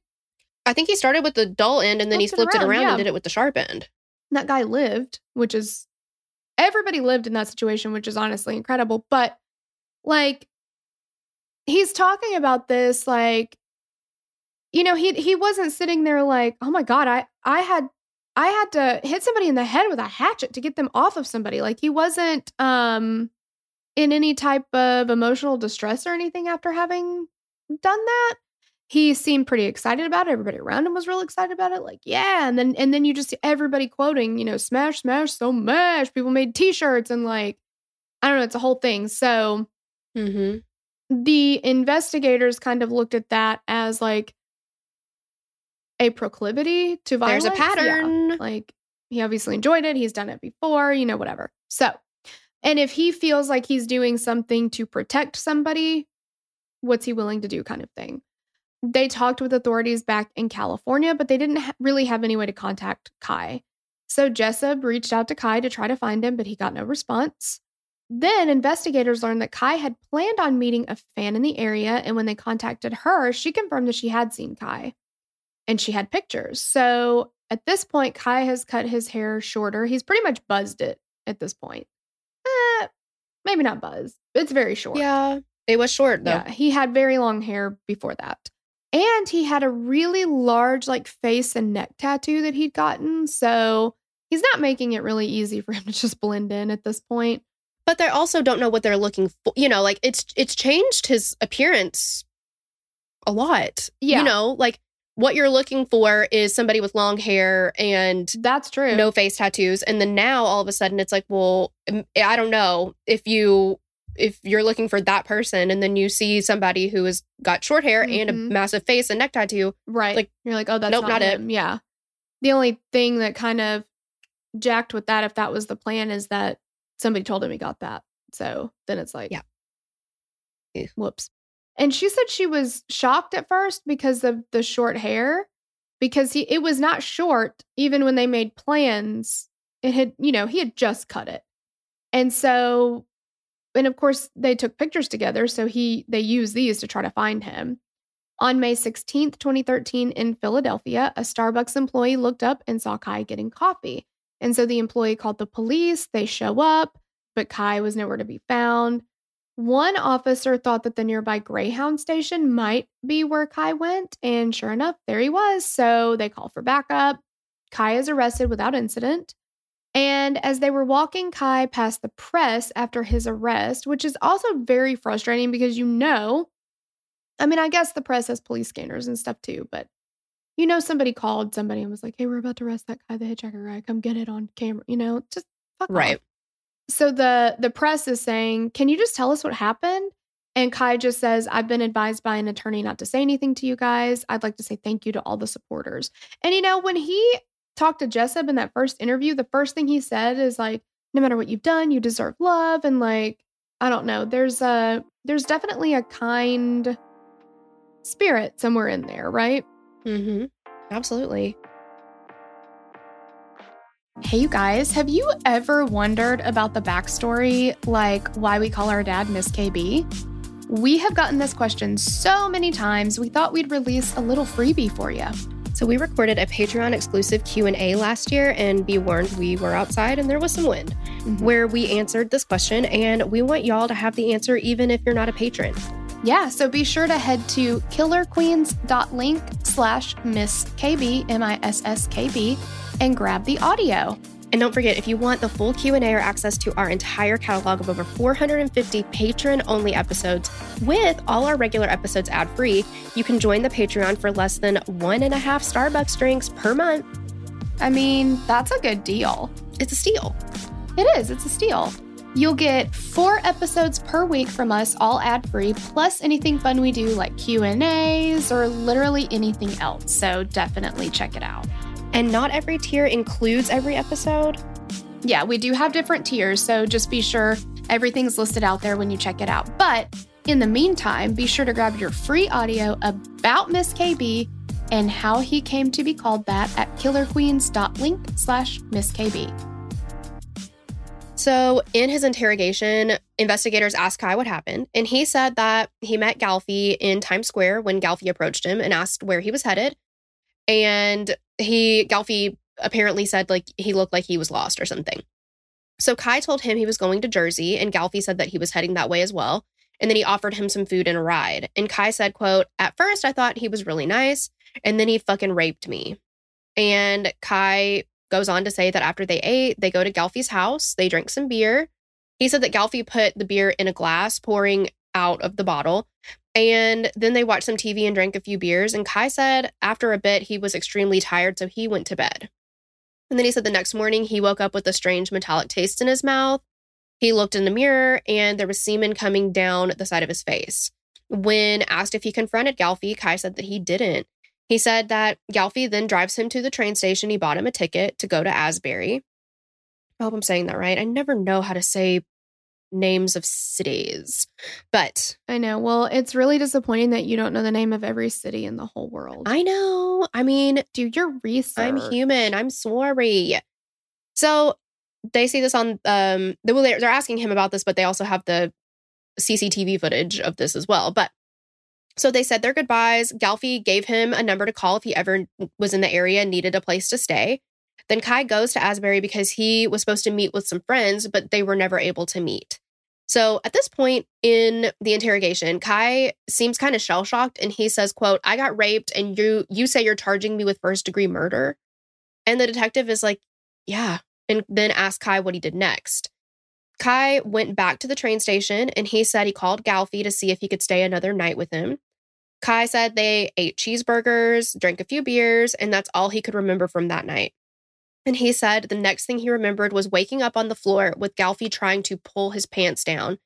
I think he started with the dull end and then he Flipped it flipped it around, around yeah. and did it with the sharp end. that guy lived, which is everybody lived in that situation, which is honestly incredible. But like he's talking about this like you know, he he wasn't sitting there like, "Oh my god, I I had I had to hit somebody in the head with a hatchet to get them off of somebody. Like he wasn't um in any type of emotional distress or anything after having done that. He seemed pretty excited about it. Everybody around him was real excited about it. Like, yeah. And then and then you just see everybody quoting, you know, smash, smash, so mash. People made t-shirts and like, I don't know, it's a whole thing. So Mm-hmm. The investigators kind of looked at that as like a proclivity to violence. There's a Yeah. pattern. Like he obviously enjoyed it. He's done it before, you know, whatever. So, and if he feels like he's doing something to protect somebody, what's he willing to do, kind of thing. They talked with authorities back in California, but they didn't ha- really have any way to contact Kai. So Jessup reached out to Kai to try to find him, but he got no response. Then investigators learned that Kai had planned on meeting a fan in the area, and when they contacted her, she confirmed that she had seen Kai and she had pictures. So at this point, Kai has cut his hair shorter. He's pretty much buzzed it at this point. Eh, maybe not buzzed. It's very short. Yeah. It was short though. Yeah, he had very long hair before that. And he had a really large like face and neck tattoo that he'd gotten. So he's not making it really easy for him to just blend in at this point. But they also don't know what they're looking for. You know, like it's it's changed his appearance a lot. Yeah. You know, like what you're looking for is somebody with long hair and That's true. no face tattoos and then now all of a sudden it's like well um, i don't know if you if you're looking for that person and then you see somebody who has got short hair and a Mhm. massive face and neck tattoo Right. Like, you're like, oh, that's nope, not, not it. Yeah. The only thing that kind of jacked with that, if that was the plan, is that somebody told him he got that. So then it's like, Yeah. Ew. Eh. whoops. And she said she was shocked at first because of the short hair, because he it was not short even when they made plans. It had, you know, he had just cut it. And so and of course they took pictures together, so he they used these to try to find him. On May 16th, 2013, in Philadelphia, a Starbucks employee looked up and saw Kai getting coffee. And so the employee called the police. They show up, but Kai was nowhere to be found. One officer thought that the nearby Greyhound station might be where Kai went. And sure enough, there he was. So they call for backup. Kai is arrested without incident. And as they were walking Kai past the press after his arrest, which is also very frustrating because you know, I mean, I guess the press has police scanners and stuff too, but you know, somebody called somebody and was like, hey, we're about to arrest that guy, the hitchhiker guy. Come get it on camera. You know, just fuck off. Right. So the the press is saying, "Can you just tell us what happened?" And Kai just says, "I've been advised by an attorney not to say anything to you guys. I'd like to say thank you to all the supporters." And you know, when he talked to Jessup in that first interview, the first thing he said is like, "No matter what you've done, you deserve love." And like, I don't know, there's a there's definitely a kind spirit somewhere in there, right? Mm-hmm absolutely Hey, you guys, have you ever wondered about the backstory, like why we call our dad Miss KB? We have gotten this question so many times, we thought we'd release a little freebie for you. so we recorded a patreon exclusive q&a last year and be warned we were outside and there was some wind where we answered this question and we want y'all to have the answer even if you're not a patron Yeah, so be sure to head to killerqueens.link slash Miss KB, M-I-S-S-K-B, and grab the audio. And don't forget, if you want the full Q&A or access to our entire catalog of over 450 patron-only episodes with all our regular episodes ad-free, you can join the Patreon for less than one and a half Starbucks drinks per month. I mean, that's a good deal. It's a steal. It is. It's a steal. You'll get four episodes per week from us, all ad-free, plus anything fun we do like Q&As or literally anything else. So definitely check it out. And not every tier includes every episode. Yeah, we do have different tiers, so just be sure everything's listed out there when you check it out. But in the meantime, be sure to grab your free audio about Miss KB and how he came to be called that at killerqueens.link slash Miss KB. So, in his interrogation, investigators asked Kai what happened, and he said that he met Galfy in Times Square when Galfy approached him and asked where he was headed. And he, Galfy apparently said like he looked like he was lost or something. So Kai told him he was going to Jersey, and Galfy said that he was heading that way as well. And then he offered him some food and a ride. And Kai said, quote, at first I thought he was really nice, and then he fucking raped me. And Kai goes on to say that after they ate, they go to Galfy's house, they drink some beer. He said that Galfy put the beer in a glass, pouring out of the bottle. And then they watched some TV and drank a few beers. And Kai said after a bit, he was extremely tired, so he went to bed. And then he said the next morning he woke up with a strange metallic taste in his mouth. He looked in the mirror and there was semen coming down the side of his face. When asked if he confronted Galfy, Kai said that he didn't. He said that Galfy then drives him to the train station. He bought him a ticket to go to Asbury. I hope I'm saying that right. I never know how to say names of cities. But I know. Well, it's really disappointing that you don't know the name of every city in the whole world. I know. I mean, do your research. I'm human. I'm sorry. So they see this on um they, well, they're, they're asking him about this, but they also have the CCTV footage of this as well. But so they said their goodbyes. Galfy gave him a number to call if he ever was in the area and needed a place to stay. Then Kai goes to Asbury because he was supposed to meet with some friends, but they were never able to meet. So at this point in the interrogation, Kai seems kind of shell shocked and he says, quote, I got raped and you you say you're charging me with first degree murder. And the detective is like, Yeah. And then asks Kai what he did next. Kai went back to the train station and he said he called Galfy to see if he could stay another night with him. Kai said they ate cheeseburgers, drank a few beers, and that's all he could remember from that night. And he said the next thing he remembered was waking up on the floor with Galfy trying to pull his pants down,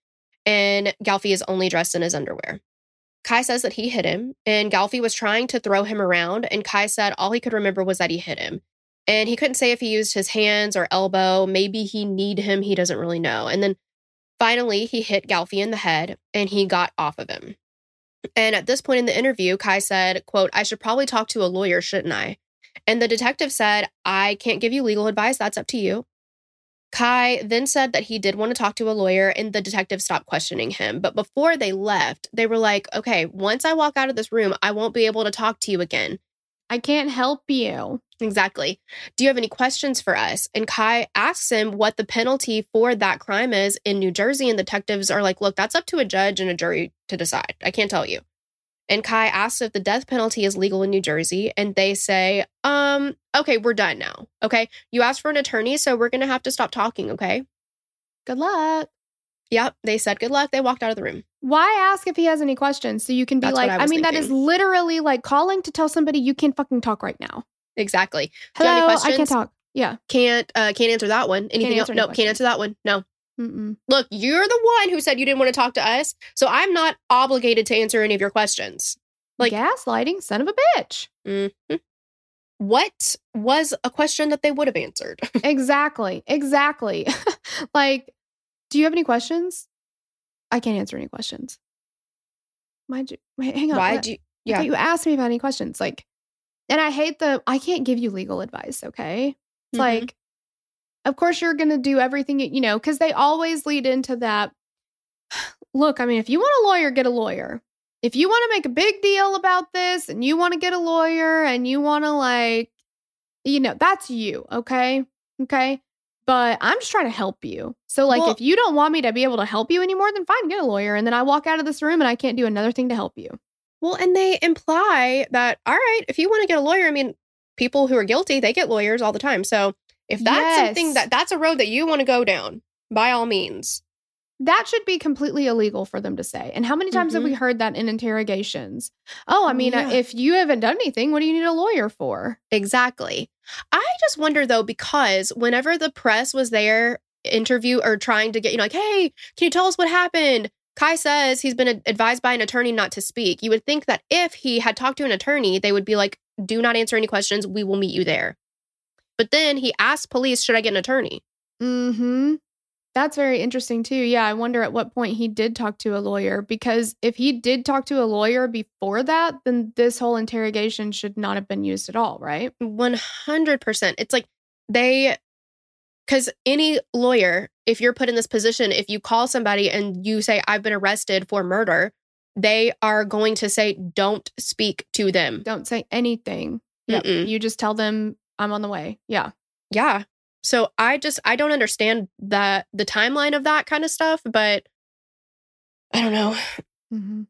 and Galfy is only dressed in his underwear. Kai says that he hit him, and Galfy was trying to throw him around, and Kai said all he could remember was that he hit him. And he couldn't say if he used his hands or elbow. Maybe he kneed him. He doesn't really know. And then finally, he hit Galfy in the head and he got off of him. And at this point in the interview, Kai said, quote, I should probably talk to a lawyer, shouldn't I? And the detective said, I can't give you legal advice. That's up to you. Kai then said that he did want to talk to a lawyer, and the detective stopped questioning him. But before they left, they were like, okay, once I walk out of this room, I won't be able to talk to you again. I can't help you. Exactly. Do you have any questions for us? And Kai asks him what the penalty for that crime is in New Jersey. And detectives are like, look, that's up to a judge and a jury to decide. I can't tell you. And Kai asks if the death penalty is legal in New Jersey, and they say, um, okay, we're done now. Okay. You asked for an attorney, so we're gonna have to stop talking, okay? Good luck. Yep. They said good luck. They walked out of the room. Why ask if he has any questions? So you can be That's like, I I, mean, that is literally like calling to tell somebody you can't fucking talk right now. Exactly. Hello, I can't talk. Yeah. Can't uh can't answer that one. Anything else? No, can't answer that one. No. Mm-mm. Look, you're the one who said you didn't want to talk to us. So I'm not obligated to answer any of your questions. Like- gaslighting, son of a bitch. Mhm. What was a question that they would have answered? exactly. Exactly. like, do you have any questions? I can't answer any questions. You wait, hang on. Why do you yeah. you asked me about any questions. Like, and I hate the I can't give you legal advice, okay? It's Mhm. like, of course you're gonna do everything you you know, because they always lead into that. Look, I mean, if you want a lawyer, get a lawyer. If you want to make a big deal about this and you want to get a lawyer and you want to like, you know, that's you, okay? Okay. But I'm just trying to help you. So, like, Well- if you don't want me to be able to help you anymore, then fine, get a lawyer. And then I walk out of this room and I can't do another thing to help you. Well, and they imply that, all right, if you want to get a lawyer, I mean, people who are guilty, they get lawyers all the time. So if that's something that that's a road that you want to go down, by all means. That should be completely illegal for them to say. And how many times have we heard that in interrogations? Oh, I mean, uh, Yeah. if you haven't done anything, what do you need a lawyer for? Exactly. I just wonder though, because whenever the press was there, interview or trying to get, you know, like, hey, can you tell us what happened? Kai says he's been advised by an attorney not to speak. You would think that if he had talked to an attorney, they would be like, do not answer any questions. We will meet you there. But then he asked police, should I get an attorney? Hmm. That's very interesting too. Yeah, I wonder at what point he did talk to a lawyer because if he did talk to a lawyer before that, then this whole interrogation should not have been used at all, right? 100%. It's like they, because any lawyer, if you're put in this position, if you call somebody and you say, I've been arrested for murder, they are going to say, don't speak to them. Don't say anything. Yep. You just tell them I'm on the way. Yeah. Yeah. So I just, I don't understand that the timeline of that kind of stuff, but I don't know. hmm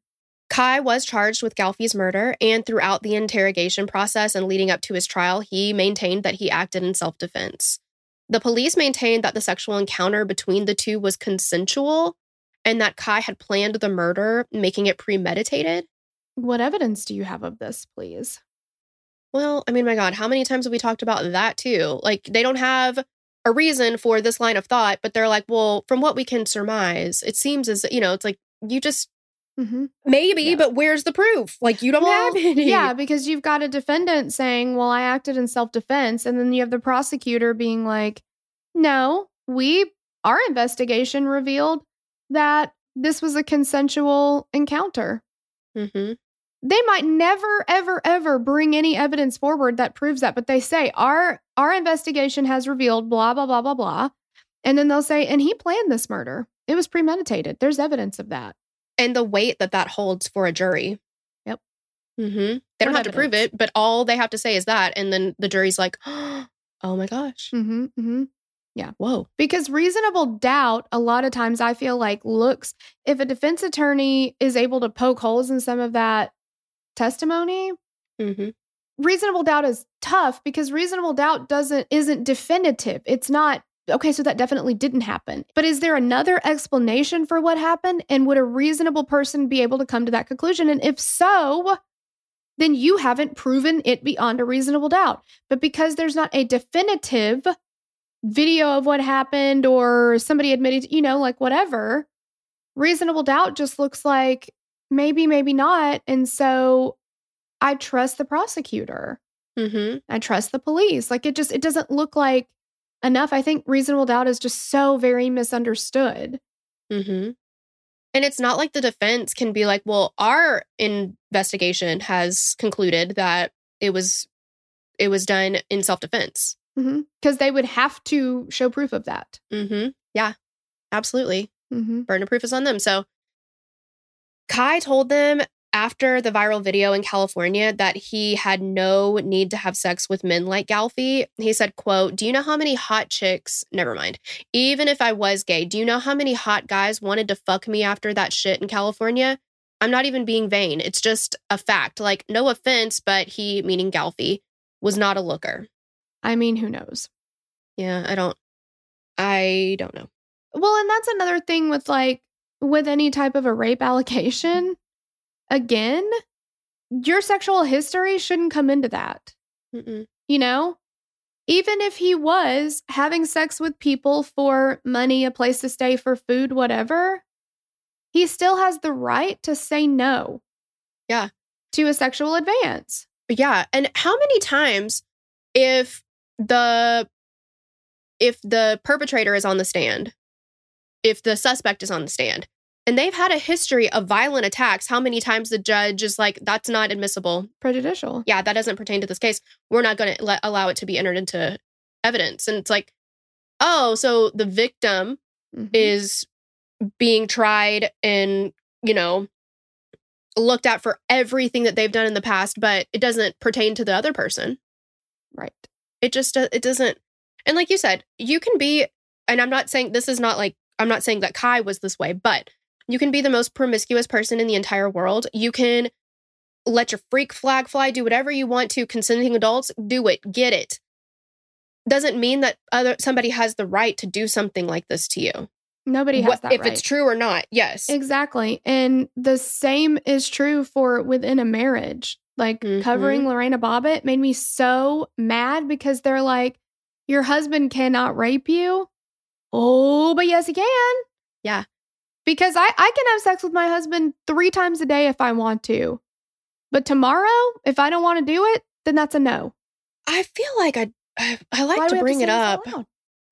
Kai was charged with Galfy's murder, and throughout the interrogation process and leading up to his trial, he maintained that he acted in self defense. The police maintained that the sexual encounter between the two was consensual and that Kai had planned the murder, making it premeditated. What evidence do you have of this, please? Well, I mean, my God, how many times have we talked about that too? Like, they don't have a reason for this line of thought, but they're like, well, from what we can surmise, it seems as, you know, it's like you just Mm-hmm. maybe, Yeah. but where's the proof? Like, you don't Well, have any. Yeah, because you've got a defendant saying, well, I acted in self defense. And then you have the prosecutor being like, no, we, our investigation revealed that this was a consensual encounter. hmm They might never, ever, ever bring any evidence forward that proves that, but they say, our, our investigation has revealed blah, blah, blah, blah, blah. And then they'll say, and he planned this murder. It was premeditated. There's evidence of that. And the weight that that holds for a jury. Yep. mm-hmm. They don't have to prove it, but all they have to say is that. And then the jury's like, oh my gosh. Mm-hmm, mm-hmm. Yeah. Whoa. Because reasonable doubt, a lot of times I feel like looks, if a defense attorney is able to poke holes in some of that testimony, hmm reasonable doubt is tough because reasonable doubt doesn't isn't definitive. It's not okay, so that definitely didn't happen. But is there another explanation for what happened? And would a reasonable person be able to come to that conclusion? And if so, then you haven't proven it beyond a reasonable doubt. But because there's not a definitive video of what happened or somebody admitted, you know, like whatever, reasonable doubt just looks like maybe, maybe not. And so I trust the prosecutor. hmm I trust the police. Like it just it doesn't look like enough. I think reasonable doubt is just so very misunderstood. hmm And it's not like the defense can be like, well, our investigation has concluded that it was it was done in self-defense. Because they would have to show proof of that. hmm Yeah, absolutely. Mm-hmm. Burden of proof is on them. So Kai told them after the viral video in California that he had no need to have sex with men like Galfy. He said, quote, Do you know how many hot chicks, never mind, even if I was gay, do you know how many hot guys wanted to fuck me after that shit in California? I'm not even being vain. It's just a fact. Like, no offense, but he, meaning Galfy, was not a looker. I mean, who knows? Yeah, I don't, I don't know. Well, and that's another thing with like with any type of a rape allegation. Again, your sexual history shouldn't come into that. Mm-mm. You know, even if he was having sex with people for money, a place to stay, for food, whatever, he still has the right to say no. Yeah. To a sexual advance. Yeah, and how many times if the if the perpetrator is on the stand, if the suspect is on the stand, and they've had a history of violent attacks, how many times the judge is like that's not admissible. Prejudicial. Yeah, that doesn't pertain to this case. We're not going to let allow it to be entered into evidence. And it's like, "Oh, so the victim Mhm. is being tried and, you know, looked at for everything that they've done in the past, but it doesn't pertain to the other person. right. It just it doesn't. And like you said, you can be and I'm not saying this is not like I'm not saying that Kai was this way, but you can be the most promiscuous person in the entire world. You can let your freak flag fly, do whatever you want to consenting adults, do it, get it. Doesn't mean that other somebody has the right to do something like this to you. Nobody has What- that if right. it's true or not. Yes. Exactly. And the same is true for within a marriage. Like Mhm. covering Lorena Bobbitt made me so mad because they're like, your husband cannot rape you. Oh, but yes, he can. Yeah. Because I, I can have sex with my husband three times a day if I want to. But tomorrow, if I don't want to do it, then that's a no. I feel like I I, I like Why to bring say it up.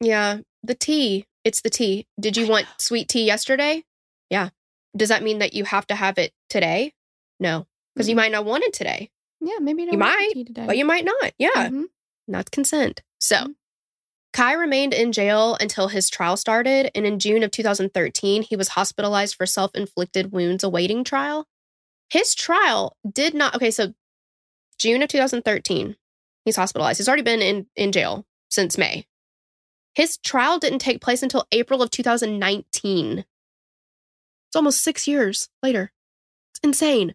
Yeah, the tea. It's the tea. Did you want sweet tea yesterday? Yeah. Does that mean that you have to have it today? No, because you might not want it today, Yeah, maybe you, You might, tea today. but you might not. Yeah, Mhm. not consent. So, Mhm. Kai remained in jail until his trial started, and in June of 2013, he was hospitalized for self-inflicted wounds awaiting trial. His trial did not. Okay, so June of 2013, he's hospitalized. He's already been in in jail since May. His trial didn't take place until April of 2019. It's almost six years later. It's insane.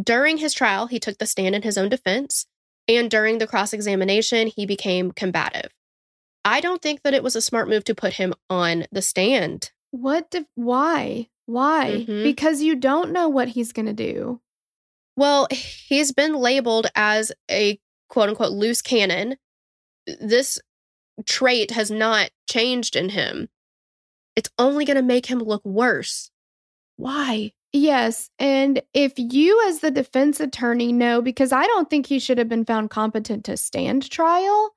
During his trial, he took the stand in his own defense, and during the cross examination, he became combative. I don't think that it was a smart move to put him on the stand. What? Did, why? Why? Mhm. Because you don't know what he's going to do. Well, he's been labeled as a quote unquote loose cannon. This trait has not changed in him. It's only going to make him look worse. Why? Yes. And if you, as the defense attorney, know, because I don't think he should have been found competent to stand trial.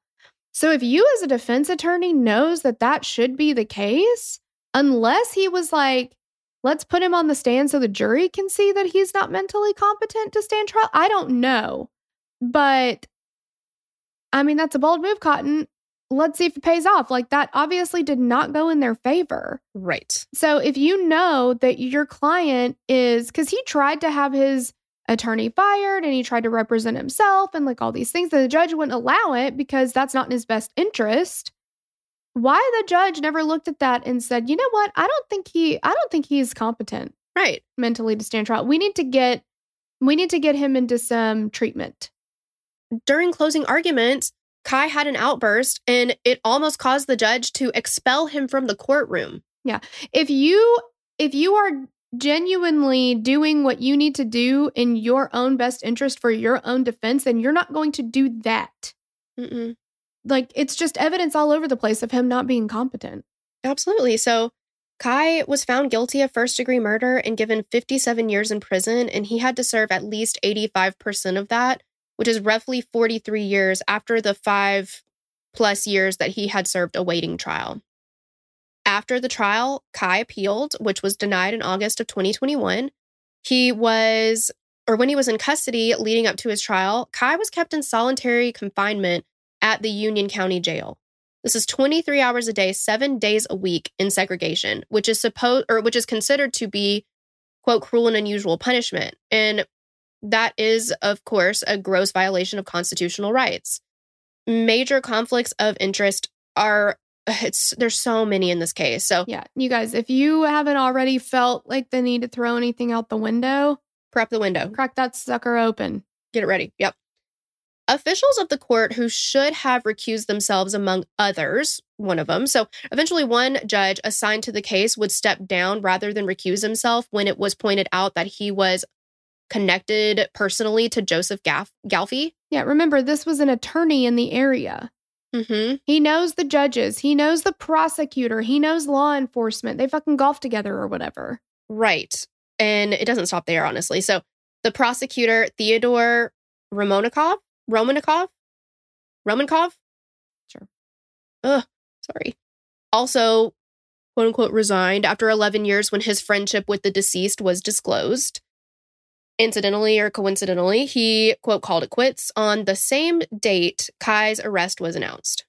So if you, as a defense attorney, knows that that should be the case, unless he was like, let's put him on the stand so the jury can see that he's not mentally competent to stand trial, I don't know. But I mean, that's a bold move, Cotton. Let's see if it pays off. Like that obviously did not go in their favor. Right. So if you know that your client is because he tried to have his attorney fired and he tried to represent himself and like all these things, that the judge wouldn't allow it because that's not in his best interest. Why the judge never looked at that and said, you know what? I don't think he I don't think he's competent Right. mentally to stand trial. We need to get we need to get him into some treatment. During closing arguments, Kai had an outburst and it almost caused the judge to expel him from the courtroom. Yeah. If you if you are genuinely doing what you need to do in your own best interest for your own defense then you're not going to do that Mm-mm. like it's just evidence all over the place of him not being competent Absolutely. So Kai was found guilty of first degree murder and given 57 years in prison, and he had to serve at least 85% of that, which is roughly 43 years after the five plus years that he had served awaiting trial. After the trial, Kai appealed, which was denied in August of 2021. He was, or when he was in custody leading up to his trial, Kai was kept in solitary confinement at the Union County Jail. This is 23 hours a day, 7 days a week in segregation, which is supposed or which is considered to be quote cruel and unusual punishment. And that is of course a gross violation of constitutional rights. Major conflicts of interest are it's there's so many in this case. So, yeah you guys if you haven't already felt like the need to throw anything out the window prep the window. crack that sucker open Get it ready. Yep. Officials of the court who should have recused themselves, among others, one of them. So eventually, one judge assigned to the case would step down rather than recuse himself when it was pointed out that he was connected personally to Joseph Gaff- Galfy. yeah remember this was an attorney in the area Mm-hmm. he knows the judges he knows the prosecutor he knows law enforcement they fucking golf together or whatever Right. And it doesn't stop there, honestly. So the prosecutor, Theodore Romanikov, Romanikov, Romankow? Sure. Ugh, sorry. Also, quote unquote, resigned after 11 years when his friendship with the deceased was disclosed. Incidentally or coincidentally, he, quote, called it quits on the same date Kai's arrest was announced.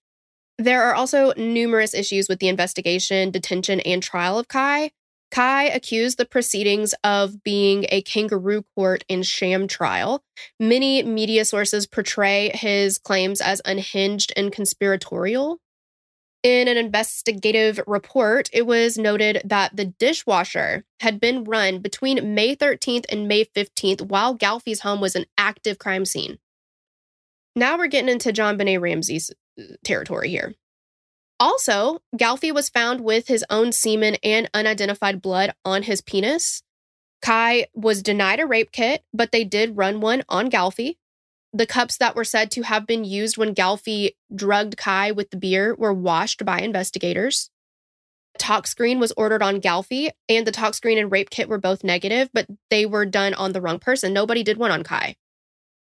There are also numerous issues with the investigation, detention, and trial of Kai. Kai accused the proceedings of being a kangaroo court and sham trial. Many media sources portray his claims as unhinged and conspiratorial. In an investigative report, it was noted that the dishwasher had been run between May 13th and May 15th while Galfy's home was an active crime scene. Now we're getting into JonBenét Ramsey's uh, territory here. Also, Galfy was found with his own semen and unidentified blood on his penis. Kai was denied a rape kit, but they did run one on Galfy. The cups that were said to have been used when Galfy drugged Kai with the beer were washed by investigators. Tox screen was ordered on Galfy, and the tox screen and rape kit were both negative, but they were done on the wrong person. Nobody did one on Kai.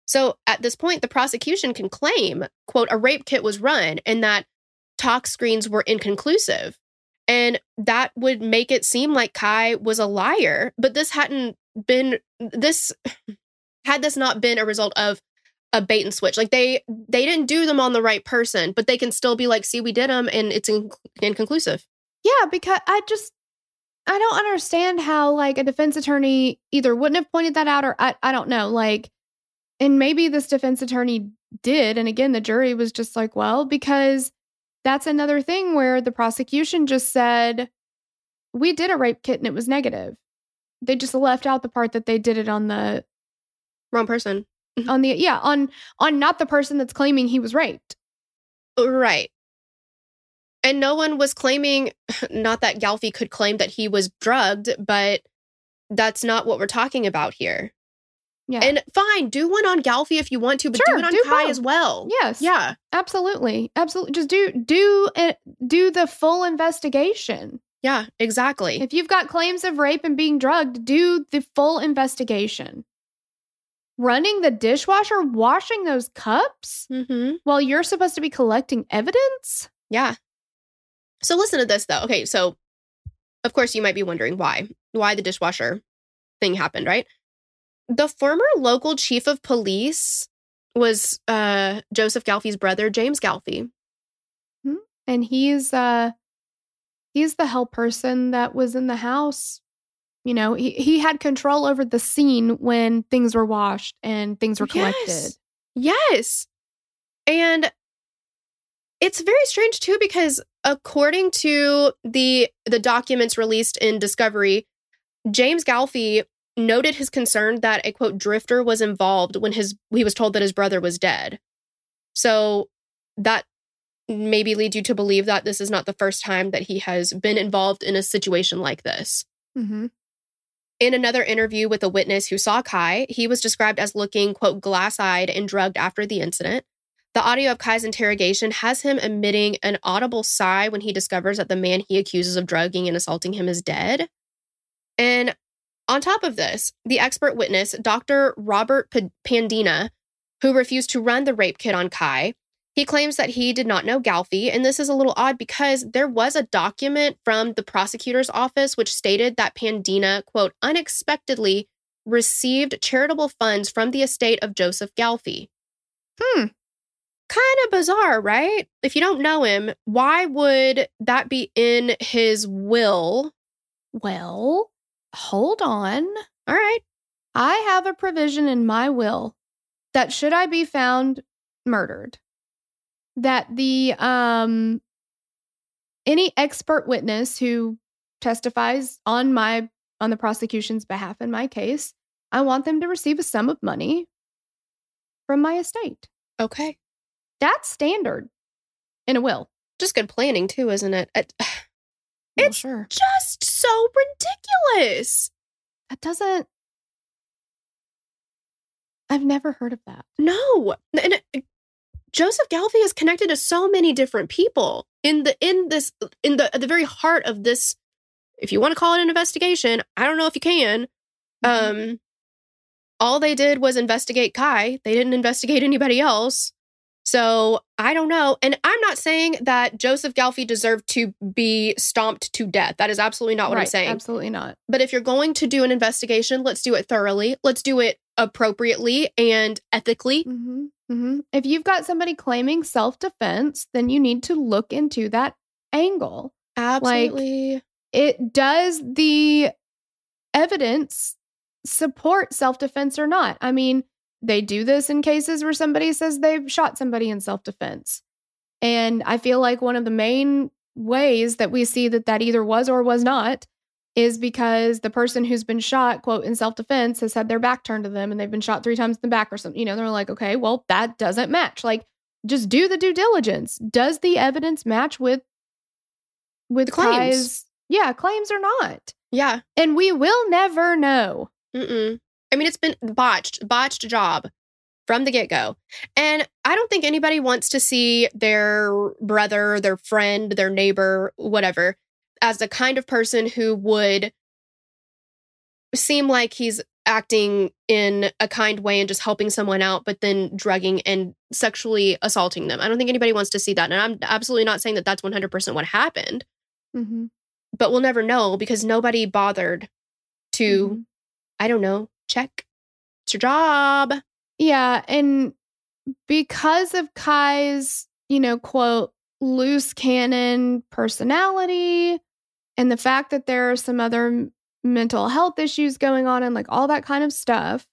So at this point, the prosecution can claim, quote, a rape kit was run and that tox screens were inconclusive. And that would make it seem like Kai was a liar. But this hadn't been this had this not been a result of a bait and switch. Like they they didn't do them on the right person, but they can still be like, see, we did them and it's in- inconclusive. Yeah, because I just I don't understand how like a defense attorney either wouldn't have pointed that out or I, I don't know. Like and maybe this defense attorney did. And again, the jury was just like, well, because that's another thing where the prosecution just said, we did a rape kit and it was negative. They just left out the part that they did it on the Wrong person. on the yeah, on on not the person that's claiming he was raped. Right. And no one was claiming, not that Galfy could claim that he was drugged, but that's not what we're talking about here. Yeah. And fine, do one on Galfy if you want to, but Sure, do it on do Kai both. as well. yes. Yeah. Absolutely. Absolutely. Just do do it do the full investigation. Yeah, exactly. If you've got claims of rape and being drugged, do the full investigation. Running the dishwasher, washing those cups mm-hmm. while you're supposed to be collecting evidence? Yeah. So listen to this though. Okay, so of course you might be wondering why. Why the dishwasher thing happened, right? The former local chief of police was uh Joseph Galfy's brother, James Galfy. And he's uh he's the help person that was in the house. You know, he, he had control over the scene when things were washed and things were collected. Yes. Yes. And it's very strange too because according to the the documents released in Discovery, James Galfy noted his concern that a quote drifter was involved when his he was told that his brother was dead. So that maybe leads you to believe that this is not the first time that he has been involved in a situation like this. Mm-hmm. In another interview with a witness who saw Kai, he was described as looking, quote, glass eyed and drugged after the incident. The audio of Kai's interrogation has him emitting an audible sigh when he discovers that the man he accuses of drugging and assaulting him is dead. And on top of this, the expert witness, Dr. Robert Pandina, who refused to run the rape kit on Kai, he claims that he did not know Galfy, and this is a little odd because there was a document from the prosecutor's office which stated that Pandina, quote, unexpectedly received charitable funds from the estate of Joseph Galfy. Hmm. Kind of bizarre, right? If you don't know him, why would that be in his will? Well, hold on. All right. I have a provision in my will that should I be found murdered, that the um any expert witness who testifies on my on the prosecution's behalf in my case, I want them to receive a sum of money from my estate. Okay. That's standard in a will. Just good planning, too, isn't it? Well, It's sure. just so ridiculous. That doesn't I've never heard of that. No. And it- Joseph Galfy is connected to so many different people in the in this in the at the very heart of this if you want to call it an investigation, I don't know if you can. Mm-hmm. Um all they did was investigate Kai. They didn't investigate anybody else. So, I don't know. And I'm not saying that Joseph Galfy deserved to be stomped to death. That is absolutely not what I'm saying. Absolutely not. But if you're going to do an investigation, let's do it thoroughly. Let's do it appropriately and ethically. hmm hmm If you've got somebody claiming self defense, then you need to look into that angle. Absolutely. It does the evidence support self defense or not? I mean, they do this in cases where somebody says they've shot somebody in self defense. And I feel like one of the main ways that we see that that either was or was not is because the person who's been shot, quote, in self defense has had their back turned to them and they've been shot three times in the back or something. You know, they're like, okay, well, that doesn't match. Like, just do the due diligence. Does the evidence match with with claims. Kai's yeah claims or not? Yeah. And we will never know. Mm-mm. I mean, it's been botched, botched job from the get go. And I don't think anybody wants to see their brother, their friend, their neighbor, whatever, as the kind of person who would seem like he's acting in a kind way and just helping someone out, but then drugging and sexually assaulting them. I don't think anybody wants to see that. And I'm absolutely not saying that that's 100% what happened, Mm-hmm. but we'll never know because nobody bothered to, Mhm. I don't know, check. It's your job. Yeah. And because of Kai's, you know, quote, loose cannon personality and the fact that there are some other mental health issues going on and like all that kind of stuff,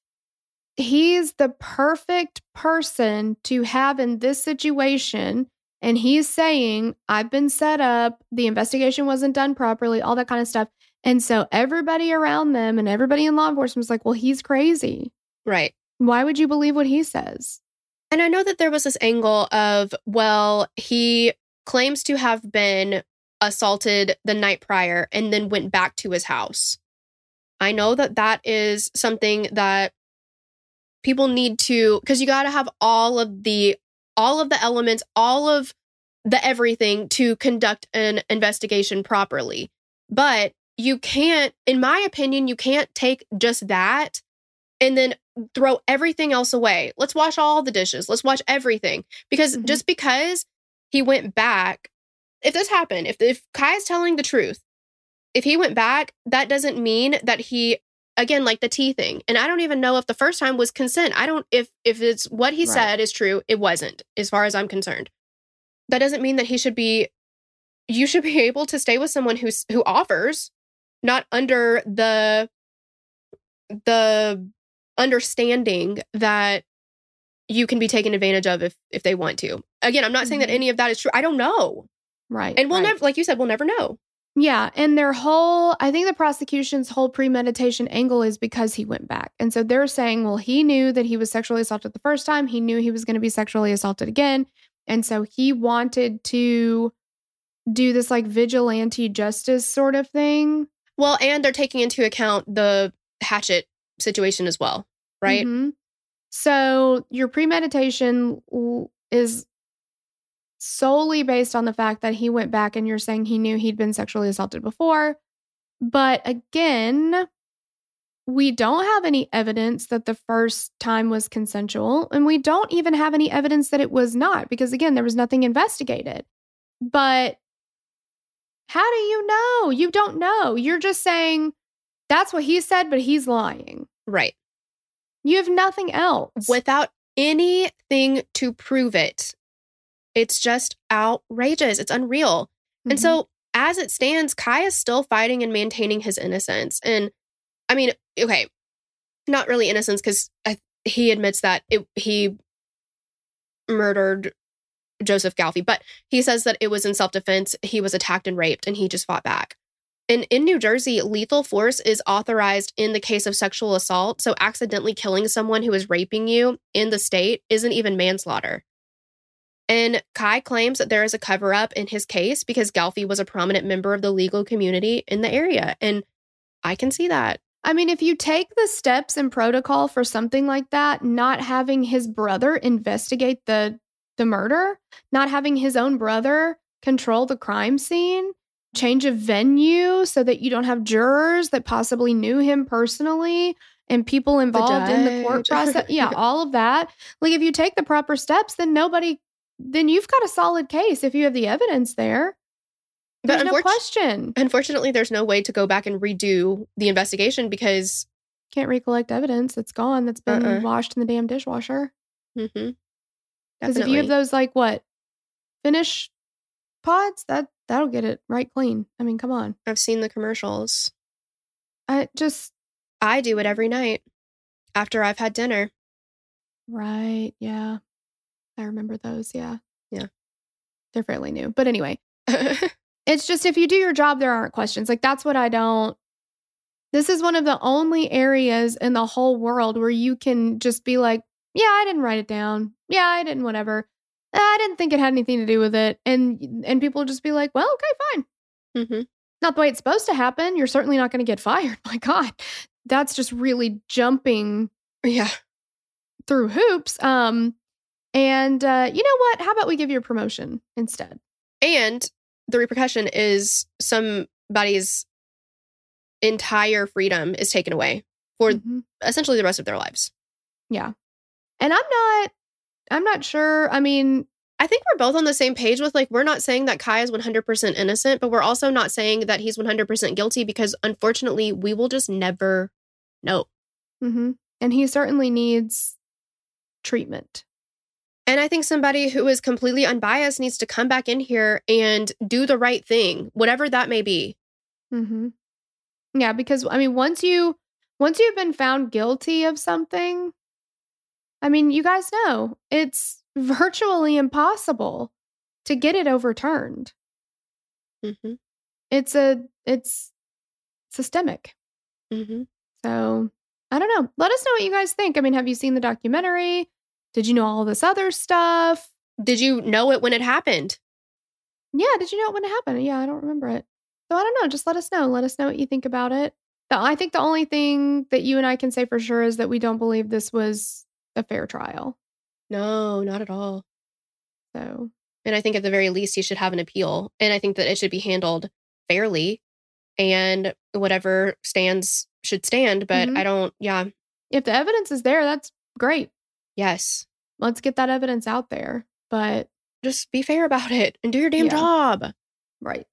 he's the perfect person to have in this situation. And he's saying, I've been set up, the investigation wasn't done properly, all that kind of stuff. And so everybody around them and everybody in law enforcement was like, well, he's crazy. Right. Why would you believe what he says? And I know that there was this angle of, well, he claims to have been assaulted the night prior and then went back to his house. I know that that is something that people need to because you got to have all of the all of the elements, all of the everything to conduct an investigation properly. But you can't in my opinion, you can't take just that and then throw everything else away. Let's wash all the dishes. Let's watch everything. Because Mhm. just because he went back, if this happened, if if Kai is telling the truth, if he went back, that doesn't mean that he again like the tea thing. And I don't even know if the first time was consent. I don't if if it's what he Right. said is true, it wasn't as far as I'm concerned. That doesn't mean that he should be you should be able to stay with someone who's who offers not under the the understanding that you can be taken advantage of if if they want to. Again, I'm not saying that Mhm. any of that is true. I don't know. Right. And we'll right. never like you said we'll never know. Yeah. And their whole, I think the prosecution's whole premeditation angle is because he went back. And so they're saying, well, he knew that he was sexually assaulted the first time. He knew he was going to be sexually assaulted again. And so he wanted to do this like vigilante justice sort of thing. Well, and they're taking into account the hatchet situation as well, right? Mhm. So your premeditation is solely based on the fact that he went back and you're saying he knew he'd been sexually assaulted before. But again, we don't have any evidence that the first time was consensual. And we don't even have any evidence that it was not, because again, there was nothing investigated. But how do you know? You don't know. You're just saying that's what he said, but he's lying. Right. You have nothing else. Without anything to prove it. It's just outrageous. It's unreal. And Mhm. so, as it stands, Kai is still fighting and maintaining his innocence. And I mean, okay, not really innocence because he admits that it, he murdered Joseph Galfy, but he says that it was in self defense. He was attacked and raped, and he just fought back. And in New Jersey, lethal force is authorized in the case of sexual assault. So, accidentally killing someone who is raping you in the state isn't even manslaughter. And Kai claims that there is a cover up in his case because Galfy was a prominent member of the legal community in the area. And I can see that. I mean, if you take the steps and protocol for something like that, not having his brother investigate the the murder, not having his own brother control the crime scene, change of venue so that you don't have jurors that possibly knew him personally and people involved in the court process. Yeah, all of that. Like if you take the proper steps, then nobody then you've got a solid case if you have the evidence there. But There's no question. Unfortunately, there's no way to go back and redo the investigation because Can't recollect evidence that's gone that's been Uh-uh. washed in the damn dishwasher. mhm, Because if you have those like what finish pods, that that'll get it right clean. I mean, come on. I've seen the commercials. I just I do it every night after I've had dinner. right, yeah. I remember those. Yeah, Yeah. They're fairly new, but anyway, it's just if you do your job, there aren't questions. Like that's what I don't. This is one of the only areas in the whole world where you can just be like, yeah, I didn't write it down. Yeah, I didn't. Whatever. I didn't think it had anything to do with it, and and people just be like, well, okay, fine. hmm not the way it's supposed to happen. You're certainly not going to get fired. My God, that's just really jumping Yeah. through hoops. Um, and uh, you know what? How about we give you a promotion instead? And the repercussion is somebody's entire freedom is taken away for Mhm. essentially the rest of their lives. Yeah, and I'm not. I'm not sure. I mean, I think we're both on the same page with like, we're not saying that Kai is 100% innocent, but we're also not saying that he's 100% guilty because unfortunately, we will just never know. mhm. and he certainly needs treatment. And I think somebody who is completely unbiased needs to come back in here and do the right thing, whatever that may be. Mm-hmm. Yeah, because I mean, once you once you've been found guilty of something, I mean, you guys know it's virtually impossible to get it overturned. Mm-hmm. It's a it's systemic. Mm-hmm. So I don't know. Let us know what you guys think. I mean, have you seen the documentary? Did you know all this other stuff? Did you know it when it happened? Yeah, did you know it when it happened? Yeah, I don't remember it. So I don't know. Just let us know. Let us know what you think about it. I think the only thing that you and I can say for sure is that we don't believe this was a fair trial. No, not at all. So And I think at the very least, he should have an appeal. And I think that it should be handled fairly and whatever stands should stand. But Mhm. I don't, yeah, if the evidence is there, that's great. Yes. Let's get that evidence out there. But Just be fair about it and do your damn Yeah. job. right.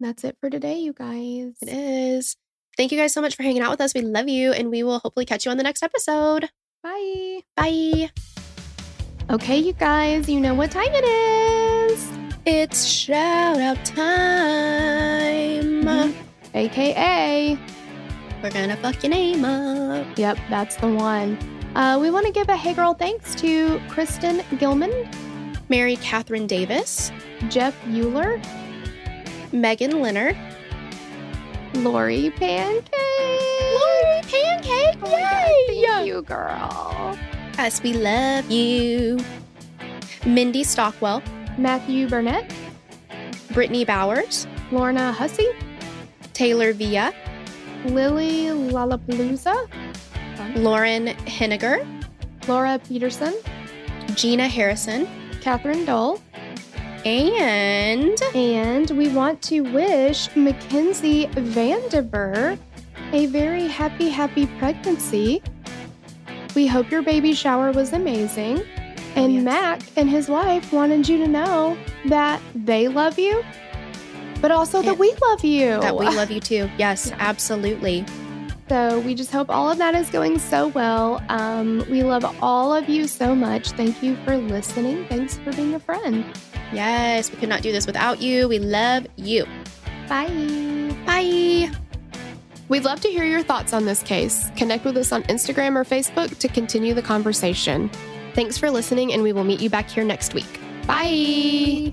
That's it for today, you guys. It is. Thank you guys so much for hanging out with us. We love you. And we will hopefully catch you on the next episode. Bye. Bye. Okay, you guys, you know what time it is. It's shout out time. Mm-hmm. AKA. We're gonna fuck your name up. Yep, that's the one. Uh, we want to give a hey girl thanks to Kristen Gilman, Mary Catherine Davis, Jeff Euler, Megan Leonard, Lori Pancake. Lori Pancake. Oh my God, Yay! thank you, girl. Us, we love you. Mindy Stockwell, Matthew Burnett, Brittany Bowers, Lorna Hussey, Taylor Villa, Lily Lollapalooza, Lauren Henniger, Laura Peterson, Gina Harrison, Catherine Dole, and and we want to wish Mackenzie Vandiver a very happy, happy pregnancy. We hope your baby shower was amazing. Oh, and yes. Mac and his wife wanted you to know that they love you, but also that we love you. that we love you too. Yes, Yeah. absolutely. So we just hope all of that is going so well. Um, we love all of you so much. Thank you for listening. Thanks for being a friend. Yes, we could not do this without you. We love you. Bye. Bye. We'd love to hear your thoughts on this case. Connect with us on Instagram or Facebook to continue the conversation. Thanks for listening, and we will meet you back here next week. Bye.